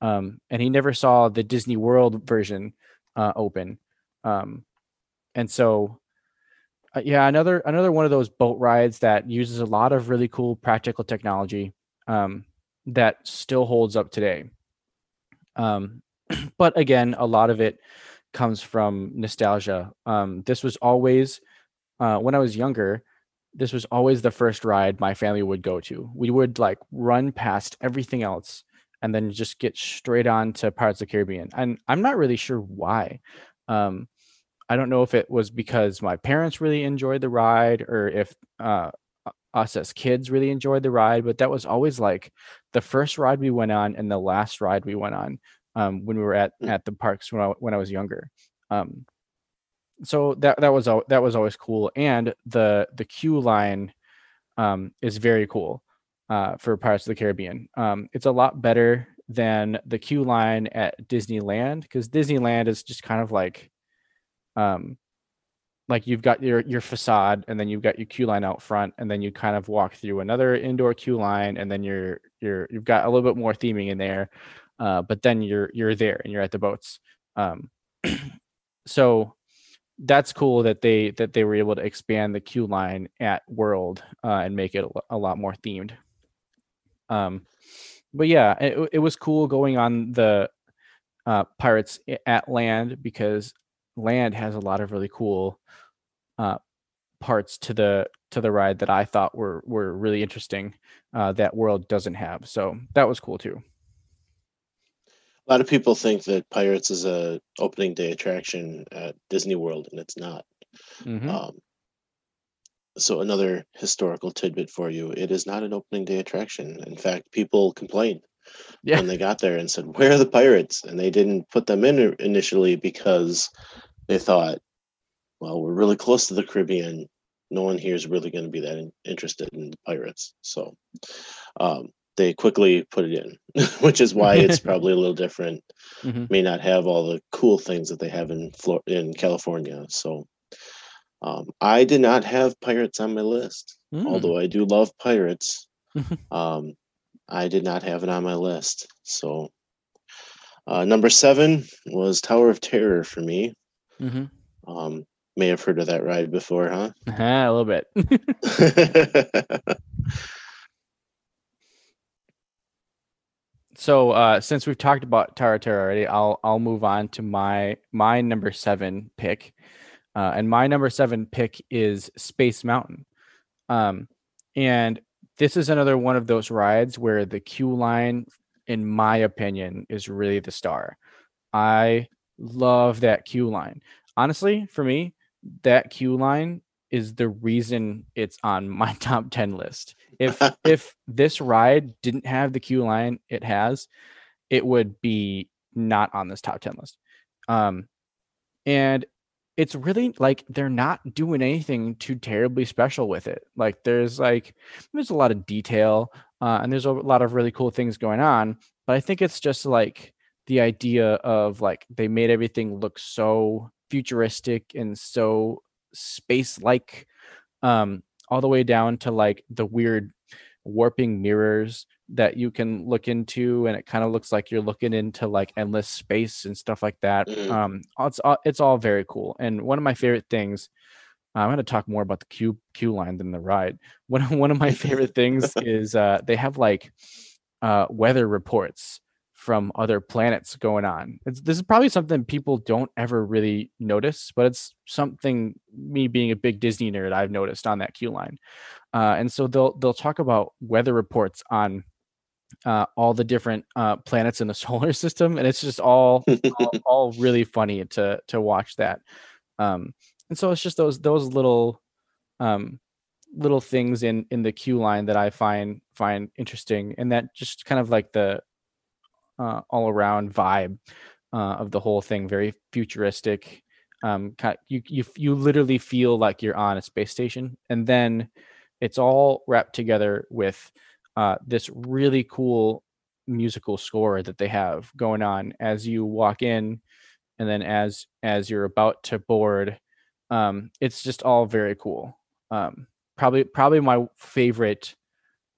um, and he never saw the Disney World version uh, open. Um, and so uh, yeah, another another one of those boat rides that uses a lot of really cool practical technology um, that still holds up today. Um, but again, a lot of it comes from nostalgia. Um, this was always uh, when I was younger. This was always the first ride my family would go to. We would like run past everything else and then just get straight on to Pirates of the Caribbean. And I'm not really sure why. Um, I don't know if it was because my parents really enjoyed the ride or if uh, us as kids really enjoyed the ride, but that was always like the first ride we went on and the last ride we went on um, when we were at Mm. at the parks when I when I was younger. Um, so that that was that was always cool, and the the queue line um, is very cool uh, for Pirates of the Caribbean. Um, it's a lot better than the queue line at Disneyland because Disneyland is just kind of like um like you've got your your facade and then you've got your queue line out front and then you kind of walk through another indoor queue line and then you're you're you've got a little bit more theming in there uh, but then you're you're there and you're at the boats. Um so that's cool that they that they were able to expand the queue line at world uh, and make it a, lot more themed. Um but yeah it, it was cool going on the uh pirates at land because land has a lot of really cool uh parts to the to the ride that i thought were were really interesting uh that world doesn't have so that was cool too A lot of people think that Pirates is a opening day attraction at Disney World, and it's not. Mhm. Um, so another historical tidbit for you: it is not an opening day attraction. In fact, people complained Yeah. when they got there and said, "Where are the pirates?" And they didn't put them in initially because they thought, "Well, we're really close to the Caribbean. No one here is really going to be that in- interested in the pirates." So um, they quickly put it in, which is why it's probably a little different. Mhm. May not have all the cool things that they have in Flor- in California. So um, I did not have pirates on my list, Mm. although I do love pirates. Um, I did not have it on my list. So uh, number seven was Tower of Terror for me. Mhm. Um, may have heard of that ride before, huh? a little bit so uh since we've talked about of Terror already i'll i'll move on to my my number seven pick uh and my number seven pick is space mountain um and this is another one of those rides where the queue line in my opinion is really the star i love that queue line. Honestly for me that queue line is the reason it's on my top 10 list. If if this ride didn't have the queue line it has it would be not on this top 10 list. Um and it's really like they're not doing anything too terribly special with it. Like there's like there's a lot of detail uh, and there's a lot of really cool things going on but i think it's just like the idea of like they made everything look so futuristic and so space like um all the way down to like the weird warping mirrors that you can look into and it kind of looks like you're looking into like endless space and stuff like that. Mhm. um it's all, it's all very cool. And one of my favorite things i'm going to talk more about the queue q line than the ride. One, of- one of my favorite things is uh they have like uh weather reports from other planets going on. It's, this is probably something people don't ever really notice, but it's something me being a big Disney nerd I've noticed on that queue line. Uh, and so they'll they'll talk about weather reports on uh, all the different uh, planets in the solar system, and it's just all all, all really funny to to watch that. Um, and so it's just those those little um, little things in in the queue line that I find find interesting, and that just kind of like the uh, all around vibe uh, of the whole thing, very futuristic. Um, you you you literally feel like you're on a space station, and then it's all wrapped together with uh, this really cool musical score that they have going on as you walk in, and then as as you're about to board. Um, it's just all very cool. Um, probably probably my favorite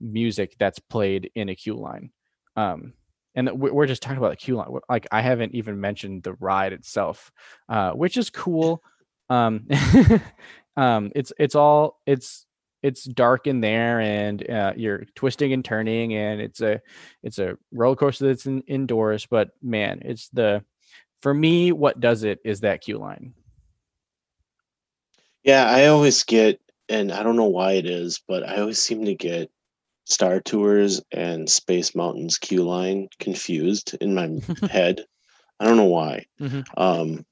music that's played in a queue line. Um, and we- we're just talking about the queue line. Like I haven't even mentioned the ride itself, uh, which is cool. Um, um, it's it's all it's it's dark in there, and uh, you're twisting and turning, and it's a it's a roller coaster that's in, indoors. But man, it's the for me, what does it is that queue line. Yeah, I always get, and I don't know why it is, but I always seem to get Star Tours and Space Mountain's queue line confused in my head. I don't know why. Mhm. Um,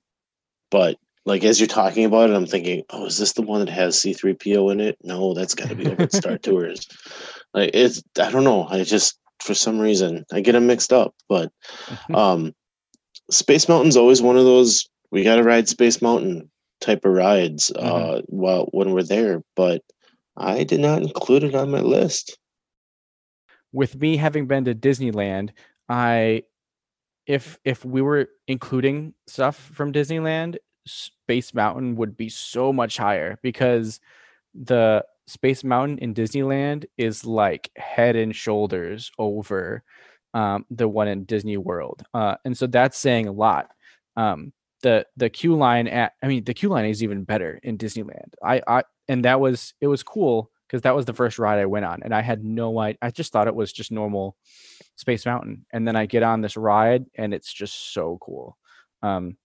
but like as you're talking about it, I'm thinking, oh, is this the one that has C3PO in it? No, that's got to be over at Star Tours. Like it's, I don't know. I just for some reason I get them mixed up. But um, Space Mountain's always one of those we got to ride Space Mountain type of rides uh, while when we're there. But I did not include it on my list. With me having been to Disneyland, I if if we were including stuff from Disneyland, Space Mountain would be so much higher because the Space Mountain in Disneyland is like head and shoulders over um, the one in Disney World, uh, and so that's saying a lot. Um, the the queue line at I mean the queue line is even better in Disneyland. I I and that was it was cool because that was the first ride I went on, and I had no idea. I just thought it was just normal Space Mountain, and then I get on this ride, and it's just so cool. Um,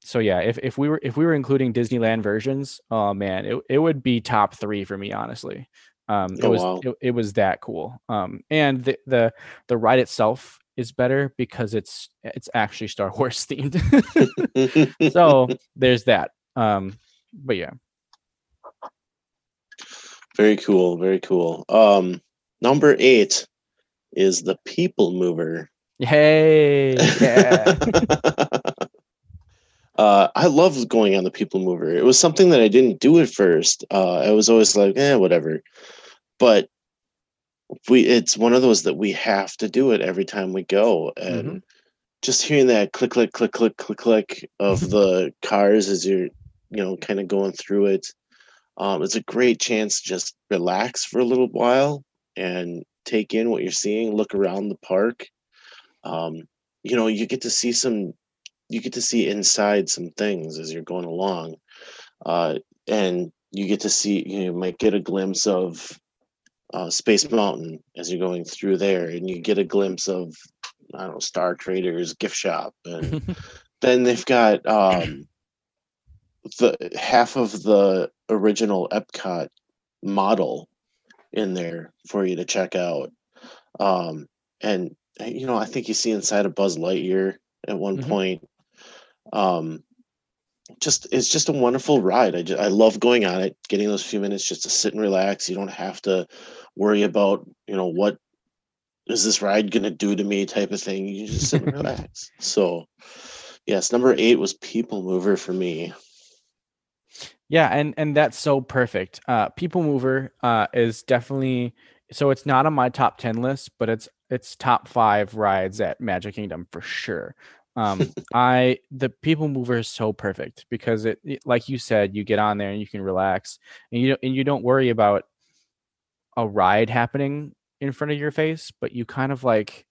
so yeah, if if we were if we were including Disneyland versions, oh man, it it would be top three for me, honestly. Um, it Oh, was wow. it, it was that cool. Um, and the the the ride itself is better because it's it's actually Star Wars themed. so there's that. Um, but yeah, very cool, very cool. Um, number eight is the People Mover. hey, yeah. uh, I love going on the People Mover. It was something that I didn't do at first. Uh, I was always like, eh, whatever. But we, it's one of those that we have to do it every time we go, and just hearing that click, click, click, click, click, click of the cars as you're, you know, kind of going through it. Um, it's a great chance to just relax for a little while and take in what you're seeing, look around the park. Um, you know, you get to see some you get to see inside some things as you're going along uh, and you get to see you might get a glimpse of uh, space mountain as you're going through there and you get a glimpse of i don't know star traders gift shop and then they've got um, the half of the original epcot model in there for you to check out. Um, and you know i think you see inside a buzz lightyear at one Mhm. point. Um just it's just a wonderful ride. I, just, I love going on it getting those few minutes just to sit and relax. You don't have to worry about you know what is this ride gonna do to me type of thing. You just sit and relax. So yes number eight was people mover for me Yeah, and and that's so perfect. Uh People Mover uh is definitely so it's not on my top 10 list, but it's it's top 5 rides at Magic Kingdom for sure. Um I the People Mover is so perfect because it, it- like you said, you get on there and you can relax and you don't and you don't worry about a ride happening in front of your face, but you kind of like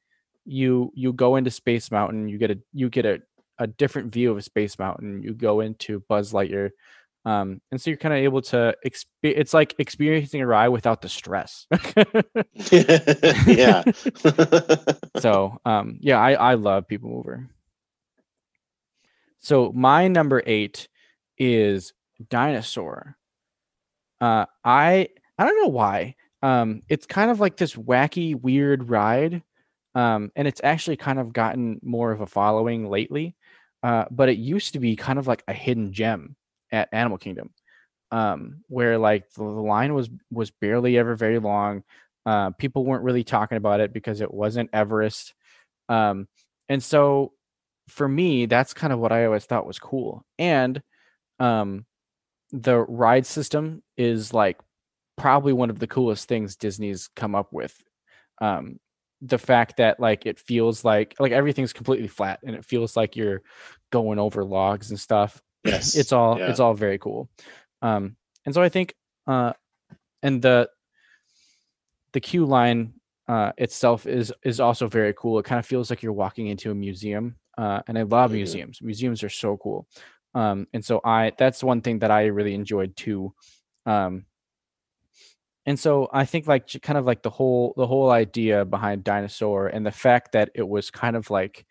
you you go into Space Mountain, you get a you get a a different view of Space Mountain. You go into Buzz Lightyear um and so you're kind of able to exp- it's like experiencing a ride without the stress. Yeah. So um yeah i i love people mover. So my number eight is dinosaur. Uh i i don't know why. Um it's kind of like this wacky weird ride um and it's actually kind of gotten more of a following lately uh but it used to be kind of like a hidden gem at animal kingdom um where like the, the line was was barely ever very long uh people weren't really talking about it because it wasn't everest um and so for me that's kind of what i always thought was cool and um the ride system is like probably one of the coolest things disney's come up with um the fact that like it feels like like everything's completely flat and it feels like you're going over logs and stuff yes it's all yeah. it's all very cool um and so i think uh and the the queue line uh itself is is also very cool it kind of feels like you're walking into a museum uh and i love Mhm. museums museums are so cool Um, and so I that's one thing that I really enjoyed too. Um, and so I think like kind of like the whole the whole idea behind dinosaur and the fact that it was kind of like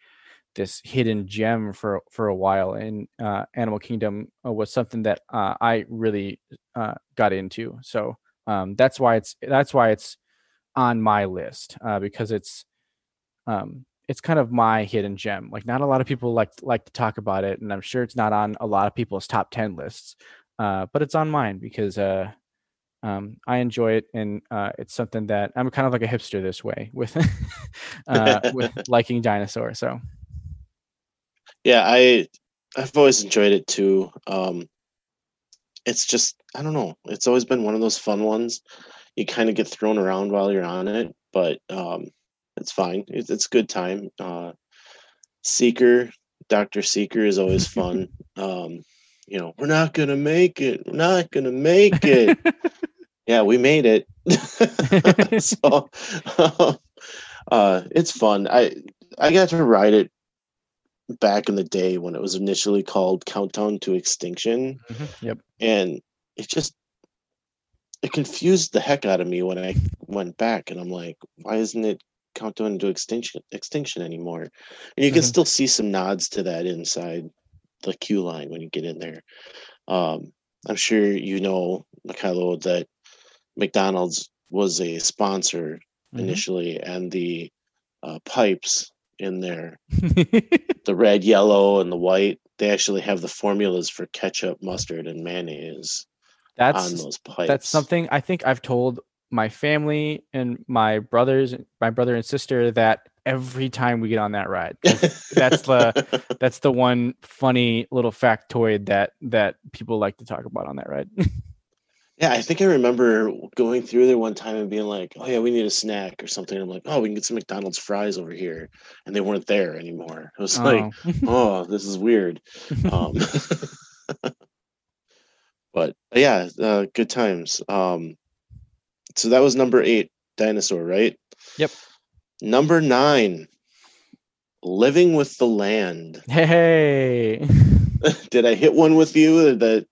this hidden gem for for a while in uh, Animal Kingdom uh, was something that uh, I really uh, got into. So um, that's why it's that's why it's on my list uh, because it's um, it's kind of my hidden gem. Like not a lot of people like like to talk about it, and I'm sure it's not on a lot of people's top ten lists, uh, but it's on mine because uh, um, I enjoy it, and uh, it's something that I'm kind of like a hipster this way with uh, with liking dinosaur. So Yeah, I I've always enjoyed it too. Um it's just I don't know. It's always been one of those fun ones. You kind of get thrown around while you're on it, but um it's fine. It's it's a good time. Uh Seeker, Dr. Seeker is always fun. um you know, we're not going to make it. We're not going to make it. yeah, we made it. so uh it's fun. I I got to ride it back in the day when it was initially called Countdown to Extinction, yep. and it just it confused the heck out of me when I went back, and I'm like, why isn't it Countdown to Extinction Extinction anymore? And you can Mhm. still see some nods to that inside the queue line when you get in there. Um, I'm sure you know, Mikhailo, that McDonald's was a sponsor Mhm. initially, and the uh, pipes in there the red, yellow, and the white, they actually have the formulas for ketchup, mustard, and mayonnaise that's, on those pipes. that's something I think I've told my family and my brothers, my brother and sister that every time we get on that ride. 'cause That's the that's the one funny little factoid that that people like to talk about on that ride. yeah, I think I remember going through there one time and being like, "Oh yeah, we need a snack or something." I'm like, "Oh, we can get some McDonald's fries over here," and they weren't there anymore. It was like, Oh. "Oh, this is weird." Um, but yeah, uh, good times. Um, so that was number eight, dinosaur, right? Yep. Number nine, living with the land. hey. Did I hit one with you that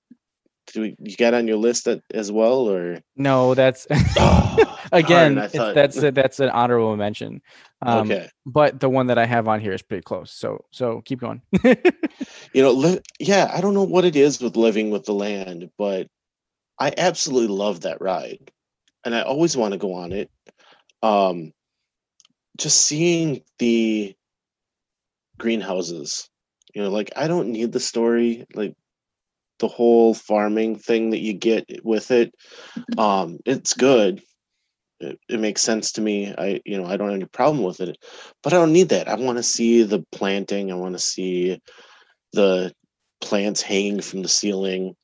do we, you got on your list that, as well, or No, that's Oh, again, thought- that's a, that's an honorable mention. Um, okay? but the one that I have on here is pretty close. So so keep going. You know, li- yeah, I don't know what it is with living with the land, but I absolutely love that ride, and I always want to go on it. Um, just seeing the greenhouses, you know, like I don't need the story, like the whole farming thing that you get with it. Um, it's good. It, it makes sense to me. I, you know, I don't have any problem with it, but I don't need that. I want to see the planting. I want to see the plants hanging from the ceiling.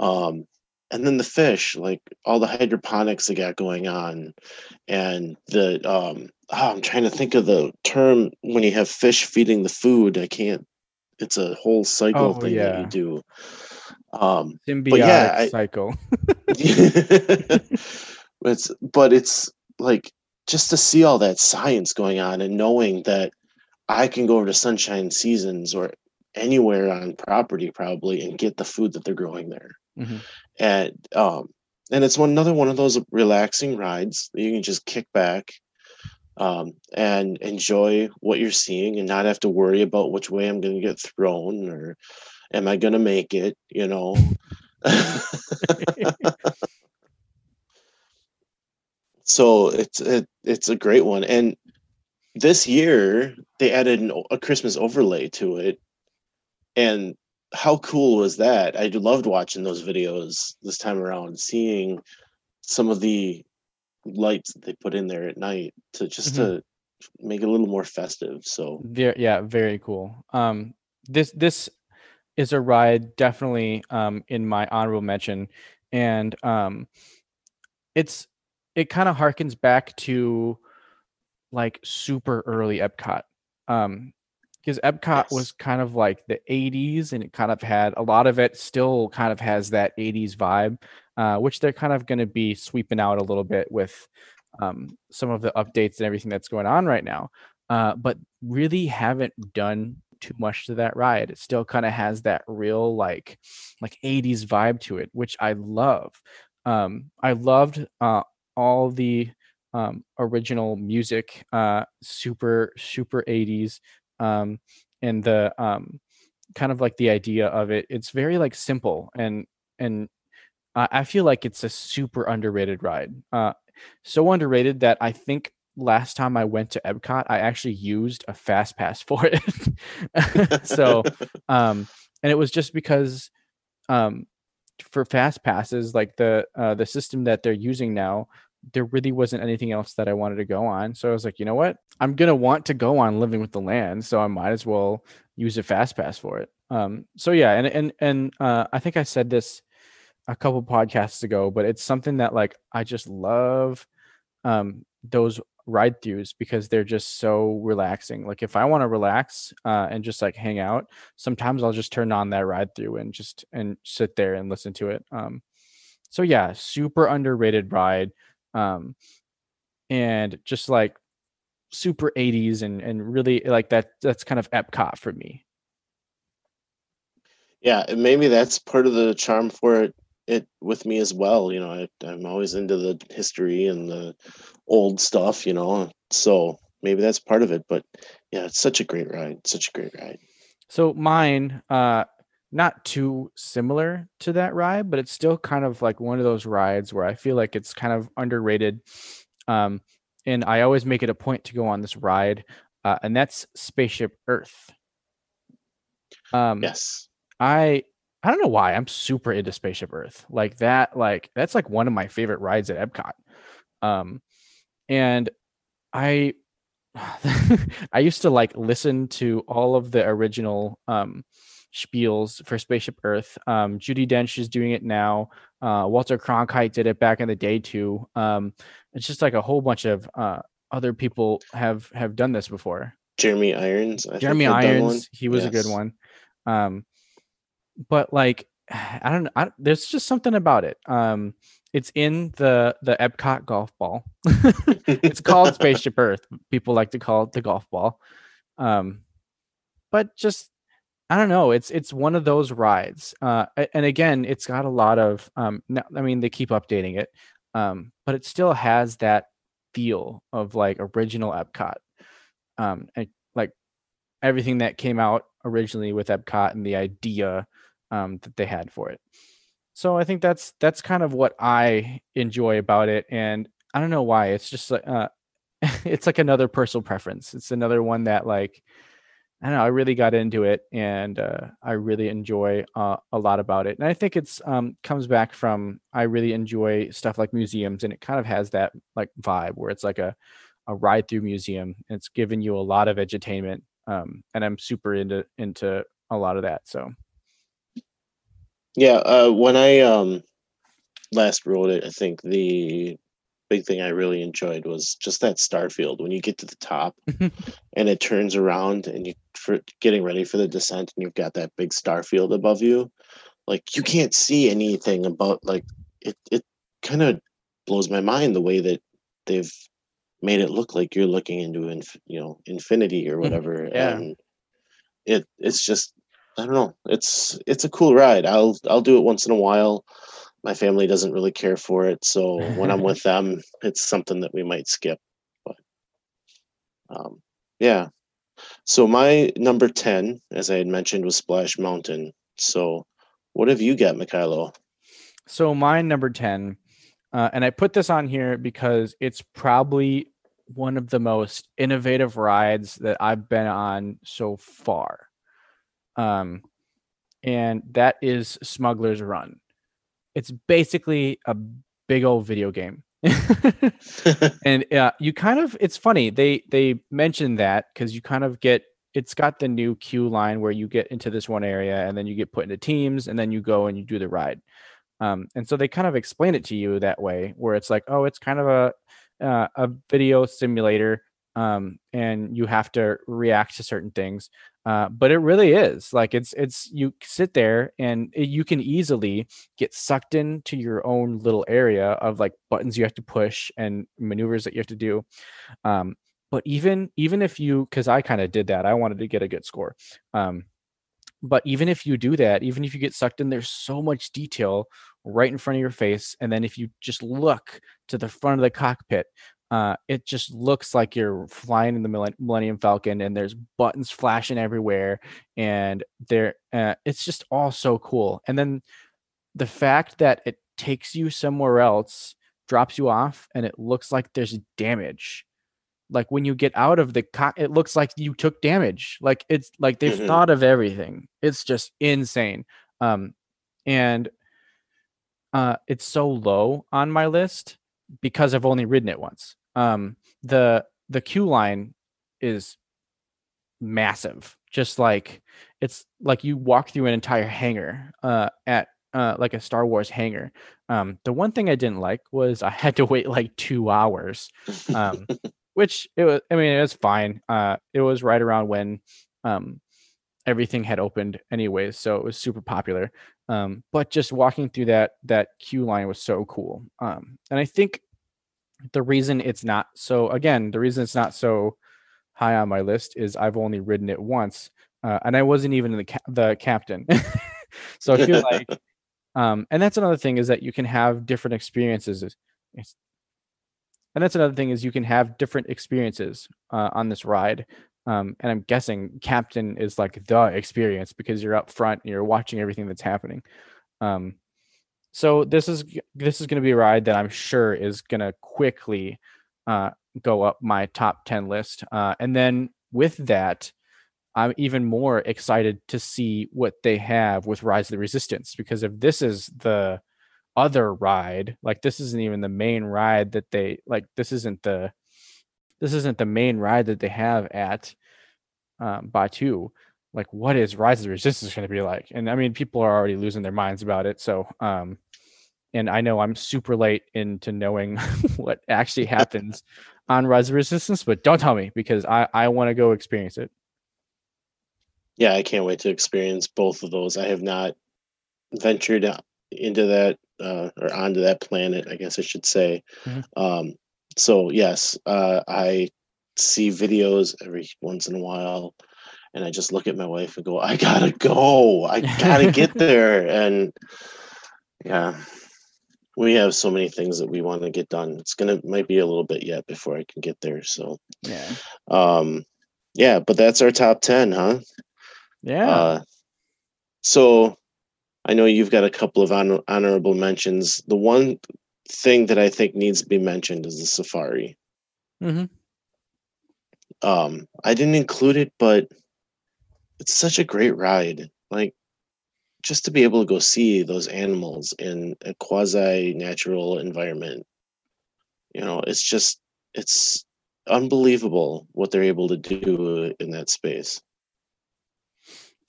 Um, and then the fish, like all the hydroponics they got going on, and the um, oh, I'm trying to think of the term when you have fish feeding the food. I can't. It's a whole cycle Oh, thing that you do. Um, Symbiotic yeah, I- cycle. it's but it's like just to see all that science going on and knowing that I can go over to Sunshine Seasons or anywhere on property probably and get the food that they're growing there. Mhm. And um and it's one another one of those relaxing rides that you can just kick back um and enjoy what you're seeing and not have to worry about which way I'm going to get thrown or am I going to make it, you know. so it's it, it's a great one. And this year they added an, a christmas overlay to it. And how cool was that? I loved watching those videos this time around seeing some of the lights that they put in there at night to just to make it a little more festive so. Very, yeah, very cool. Um, this this is a ride definitely um in my honorable mention, and um, it's it kind of harkens back to like super early Epcot, um, because Epcot Yes. was kind of like the '80s, and it kind of had a lot of it still kind of has that '80s vibe, uh, which they're kind of going to be sweeping out a little bit with um, some of the updates and everything that's going on right now. Uh, but really haven't done too much to that ride. It still kind of has that real like like 80s vibe to it, which I love. Um, I loved uh, all the um, original music, uh, super super 80s, um, and the um, kind of like the idea of it. It's very like simple and and I feel like it's a super underrated ride. Uh, so underrated that I think last time I went to Epcot, I actually used a fast pass for it. so, um, and it was just because, um, for fast passes, like the uh, the system that they're using now, there really wasn't anything else that I wanted to go on. So I was like, you know what, I'm gonna want to go on Living with the Land, so I might as well use a fast pass for it. Um, so yeah, and and and uh, I think I said this a couple podcasts ago, but it's something that like I just love um, those ride throughs because they're just so relaxing. Like if I want to relax uh, and just like hang out, sometimes I'll just turn on that ride through and just and sit there and listen to it. Um, so yeah, super underrated ride, um, and just like super 80s and and really like that. That's kind of Epcot for me. Yeah, maybe that's part of the charm for it it with me as well. You know, I, I'm always into the history and the old stuff. You know, so maybe that's part of it. But yeah, it's such a great ride. Such a great ride. So mine, uh, not too similar to that ride, but it's still kind of like one of those rides where I feel like it's kind of underrated. Um, and I always make it a point to go on this ride, uh, and that's Spaceship Earth. Um, Yes. I I don't know why I'm super into Spaceship Earth. Like that, like that's like one of my favorite rides at Epcot. Um, and I I used to like listen to all of the original um spiels for Spaceship Earth. Um, Judi Dench is doing it now. Uh, Walter Cronkite did it back in the day too. Um, it's just like a whole bunch of uh, other people have have done this before. Jeremy Irons. I Jeremy had done one. Irons, he was a good one. Um, but like, I don't know. I, there's just something about it. Um, it's in the the Epcot golf ball. it's called Spaceship Earth. People like to call it the golf ball. Um, but just I don't know. It's it's one of those rides. Uh, and again, it's got a lot of um. I mean, they keep updating it. Um, but it still has that feel of like original Epcot. Um, and like everything that came out originally with Epcot and the idea um, that they had for it. So I think that's that's kind of what I enjoy about it, and I don't know why. It's just like uh, it's like another personal preference. It's another one that like I don't know. I really got into it, and uh, I really enjoy uh, a lot about it. And I think it's um, comes back from I really enjoy stuff like museums, and it kind of has that like vibe where it's like a a ride through museum. And it's giving you a lot of edutainment, um, and I'm super into into a lot of that. So Yeah, uh, when I um last rode it, I think the big thing I really enjoyed was just that star field when you get to the top and it turns around and you for getting ready for the descent and you've got that big star field above you. Like you can't see anything about like it it kind of blows my mind the way that they've made it look like you're looking into inf- you know infinity or whatever Yeah. and it it's just I don't know. It's it's a cool ride. I'll I'll do it once in a while. My family doesn't really care for it, so when I'm with them, it's something that we might skip. But um, yeah. So my number ten, as I had mentioned, was Splash Mountain. So what have you got, Mikhailo? So my number 10, uh, and I put this on here because it's probably one of the most innovative rides that I've been on so far. Um, and that is Smuggler's Run. It's basically a big old video game. and uh, you kind of it's funny they they mention that because you kind of get it's got the new queue line where you get into this one area and then you get put into teams and then you go and you do the ride um, and so they kind of explain it to you that way where it's like oh it's kind of a uh, a video simulator um, and you have to react to certain things uh, but it really is like it's it's you sit there and it, you can easily get sucked into your own little area of like buttons you have to push and maneuvers that you have to do. Um, but even even if you because i kind of did that i wanted to get a good score. Um but even if you do that even if you get sucked in there's so much detail right in front of your face and then if you just look to the front of the cockpit uh, it just looks like you're flying in the Millennium Falcon, and there's buttons flashing everywhere, and there, uh, it's just all so cool. And then the fact that it takes you somewhere else, drops you off, and it looks like there's damage. Like when you get out of the cock, it looks like you took damage. Like it's like they've Mhm. thought of everything. It's just insane. Um, and uh, it's so low on my list because I've only ridden it once. Um, the the queue line is massive. Just like it's like you walk through an entire hangar uh, at uh, like a Star Wars hangar. Um, the one thing I didn't like was I had to wait like two hours, um, which it was. I mean, it was fine. Uh, it was right around when um, everything had opened, anyways, so it was super popular. Um, but just walking through that that queue line was so cool. Um, and I think the reason it's not so again, the reason it's not so high on my list is I've only ridden it once, uh, and I wasn't even the ca- the captain. so I feel like, um, and that's another thing is that you can have different experiences. And that's another thing is you can have different experiences uh, on this ride. Um, and I'm guessing captain is like the experience because you're up front and you're watching everything that's happening. Um, so this is this is going to be a ride that I'm sure is going to quickly uh, go up my top 10 list. Uh, and then with that, I'm even more excited to see what they have with Rise of the Resistance because if this is the other ride, like this isn't even the main ride that they like this isn't the this isn't the main ride that they have at um, Batuu. Like, what is Rise of the Resistance going to be like? And I mean, people are already losing their minds about it. So, um, and I know I'm super late into knowing what actually happens on Rise of Resistance, but don't tell me because I I want to go experience it. yeah, I can't wait to experience both of those. I have not ventured into that uh, or onto that planet, I guess I should say. Mhm. Um, so yes, uh, I see videos every once in a while, and I just look at my wife and go, "I gotta go! I gotta get there!" And yeah, we have so many things that we want to get done. It's gonna might be a little bit yet before I can get there. So Yeah. um, yeah, but that's our top ten, huh? Yeah. Uh, so I know you've got a couple of honor- honorable mentions. The one thing that I think needs to be mentioned is the safari. hmm Um, I didn't include it, but it's such a great ride. Like just to be able to go see those animals in a quasi natural environment. You know, it's just it's unbelievable what they're able to do in that space.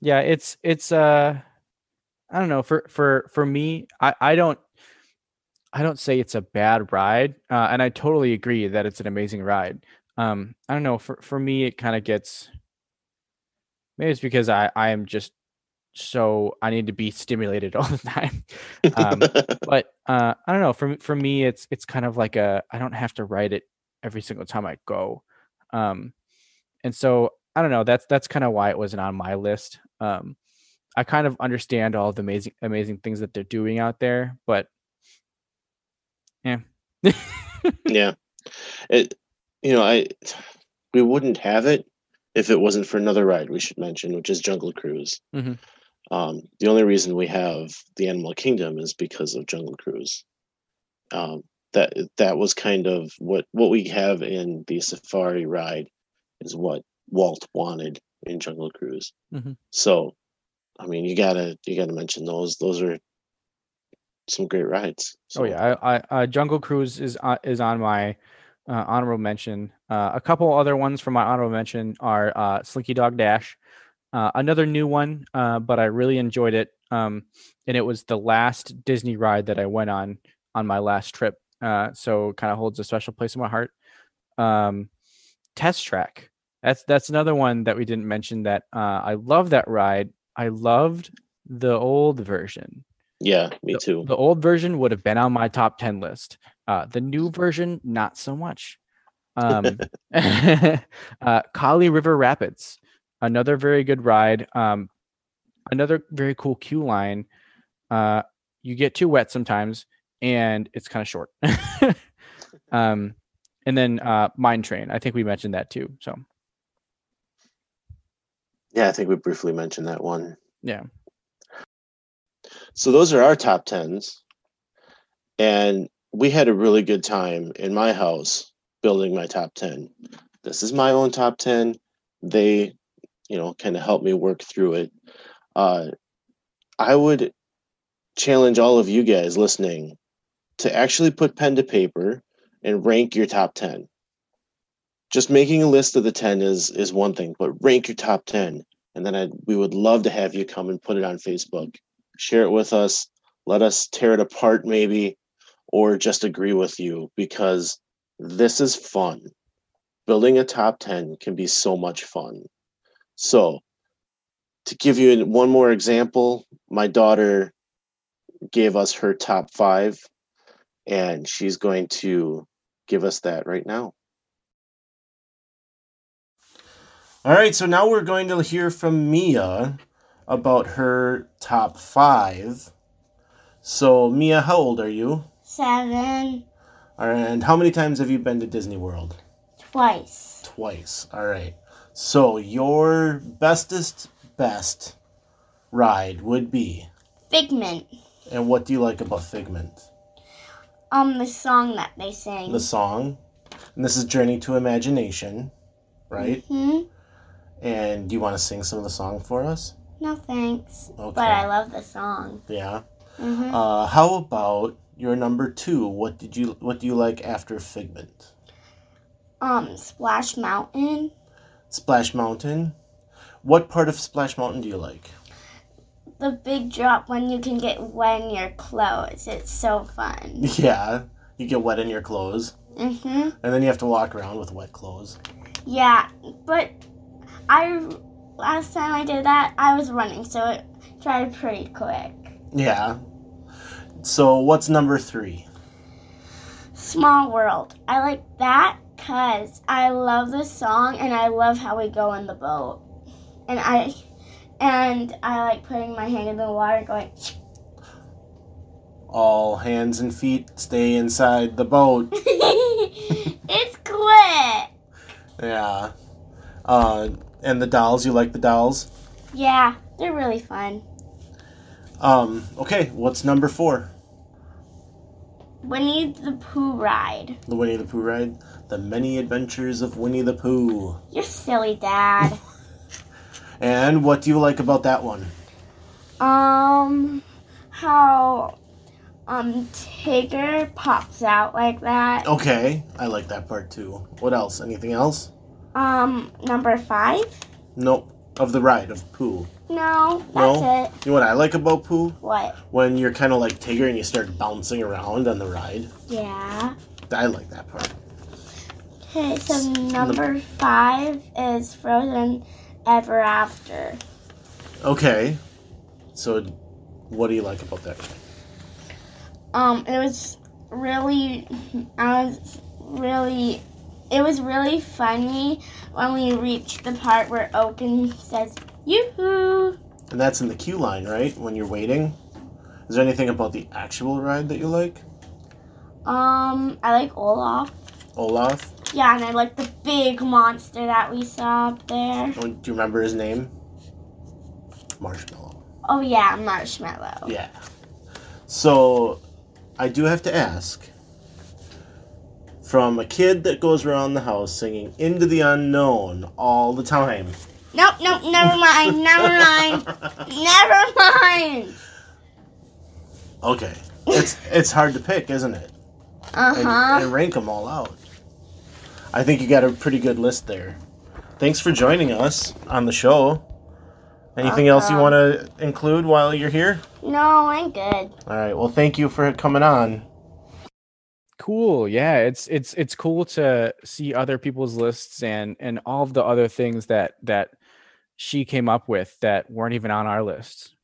yeah it's it's uh i don't know for for for me i i don't i don't say it's a bad ride uh, and i totally agree that it's an amazing ride um i don't know for for me it kind of gets maybe it's because i i am just so i need to be stimulated all the time. Um but uh i don't know for for me it's it's kind of like a i don't have to write it every single time i go. Um and so i don't know that's that's kind of why it wasn't on my list. Um i kind of understand all the amazing amazing things that they're doing out there but yeah. Yeah. It you know i we wouldn't have it if it wasn't for another ride we should mention which is jungle cruise. Mhm. um, the only reason we have the animal kingdom is because of jungle cruise. Um, that that was kind of what what we have in the safari ride is what walt wanted in jungle cruise. Mhm. so i mean you gotta you gotta mention those those are some great rides. Oh yeah, I, I uh, Jungle Cruise is uh, is on my uh, honorable mention. Uh, a couple other ones from my honorable mention are uh, Slinky Dog Dash, uh, another new one, uh, but I really enjoyed it. Um, and it was the last Disney ride that I went on on my last trip, uh, so kind of holds a special place in my heart. Um, Test Track, that's that's another one that we didn't mention. That uh, I love that ride. I loved the old version yeah me the, too The old version would have been on my top 10 list. Uh, the new version, not so much. Um, uh, Kali River Rapids, another very good ride. Um, another very cool queue line. Uh, you get too wet sometimes, and it's kind of short. um, and then uh, Mine Train. I think we mentioned that too. So Yeah, I think we briefly mentioned that one. yeah, So those are our top tens. And we had a really good time in my house building my top 10. This is my own top 10. They, you know, kind of helped me work through it. Uh, I would challenge all of you guys listening to actually put pen to paper and rank your top 10. Just making a list of the 10 is is one thing, but rank your top 10 and then I we would love to have you come and put it on Facebook share it with us let us tear it apart maybe or just agree with you because this is fun building a top 10 can be so much fun so to give you one more example my daughter gave us her top five and she's going to give us that right now all right so now we're going to hear from mia about her top five. So, Mia, how old are you? Seven. And how many times have you been to Disney World? Twice. Twice. All right. So, your bestest best ride would be. Figment. And what do you like about Figment? Um, the song that they sing. The song. And this is Journey to Imagination, right? Hmm. And do you want to sing some of the song for us? No thanks. Okay. But I love the song. Yeah. hmm Uh, how about your number two? What did you What do you like after Figment? Um, Splash Mountain. Splash Mountain. What part of Splash Mountain do you like? The big drop when you can get wet in your clothes. It's so fun. Yeah, you get wet in your clothes, hmm and then you have to walk around with wet clothes. Yeah, but I last time I did that, I was running, so it dried pretty quick. Yeah. So what's number three? Small World. I like that because I love the song and I love how we go in the boat. And I and I like putting my hand in the water going All hands and feet stay inside the boat. It's quick. Yeah. Uh, and the dolls, you like the dolls? Yeah, they're really fun. Um, okay, what's number four? Winnie the Pooh ride. The Winnie the Pooh ride? The Many Adventures of Winnie the Pooh. You're silly, Dad. And what do you like about that one? um, how um Tigger pops out like that. Okay, I like that part too. What else? Anything else? Um, number five. Nope. Of the ride of Pooh. No, that's No? it. You know what I like about Pooh? What? When you're kind of like Tigger and you start bouncing around on the ride. Yeah. I like that part. Okay, so number five is Frozen Ever After. Okay. So, what do you like about that? Um, it was really, I was really, it was really funny when we reached the part where Oaken says, Yoo-hoo! And that's in the queue line, right? When you're waiting. Is there anything about the actual ride that you like? Um, I like Olaf. Olaf? Yeah, and I like the big monster that we saw up there. Oh, Do you remember his name? Marshmallow. Oh yeah, Marshmallow. Yeah. So, I do have to ask from a kid that goes around the house singing Into the Unknown all the time. Nope, nope, never mind, never mind, never mind. Okay. It's it's hard to pick, isn't it? Uh huh. and rank them all out. I think you got a pretty good list there. Thanks for joining us on the show. Anything else you Uh-huh. want to include while you're here? No, I'm good. All right. Well, thank you for coming on. cool. Yeah, it's it's it's cool to see other people's lists and and all of the other things that that she came up with that weren't even on our list.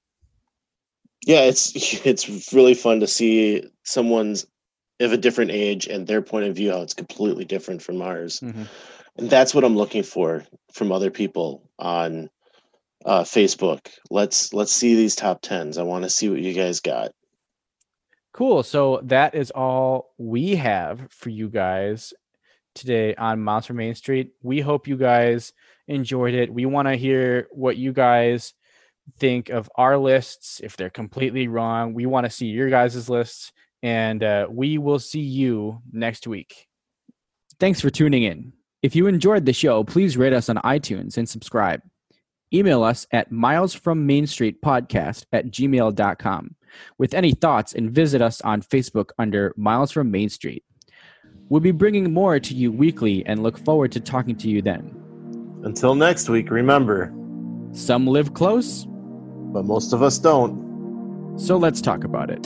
Yeah, it's it's really fun to see someone's of a different age and their point of view how it's completely different from ours Mhm. and that's what i'm looking for from other people on uh, facebook let's let's see these top tens i want to see what you guys got Cool. So that is all we have for you guys today on Monster Main Street. We hope you guys enjoyed it. We want to hear what you guys think of our lists. If they're completely wrong, we want to see your guys' lists. And uh, we will see you next week. Thanks for tuning in. If you enjoyed the show, please rate us on iTunes and subscribe. Email us at milesfrommainstreetpodcast at gmail.com with any thoughts and visit us on Facebook under Miles from Main Street. We'll be bringing more to you weekly and look forward to talking to you then. Until next week, remember, Some live close, but most of us don't. so let's talk about it.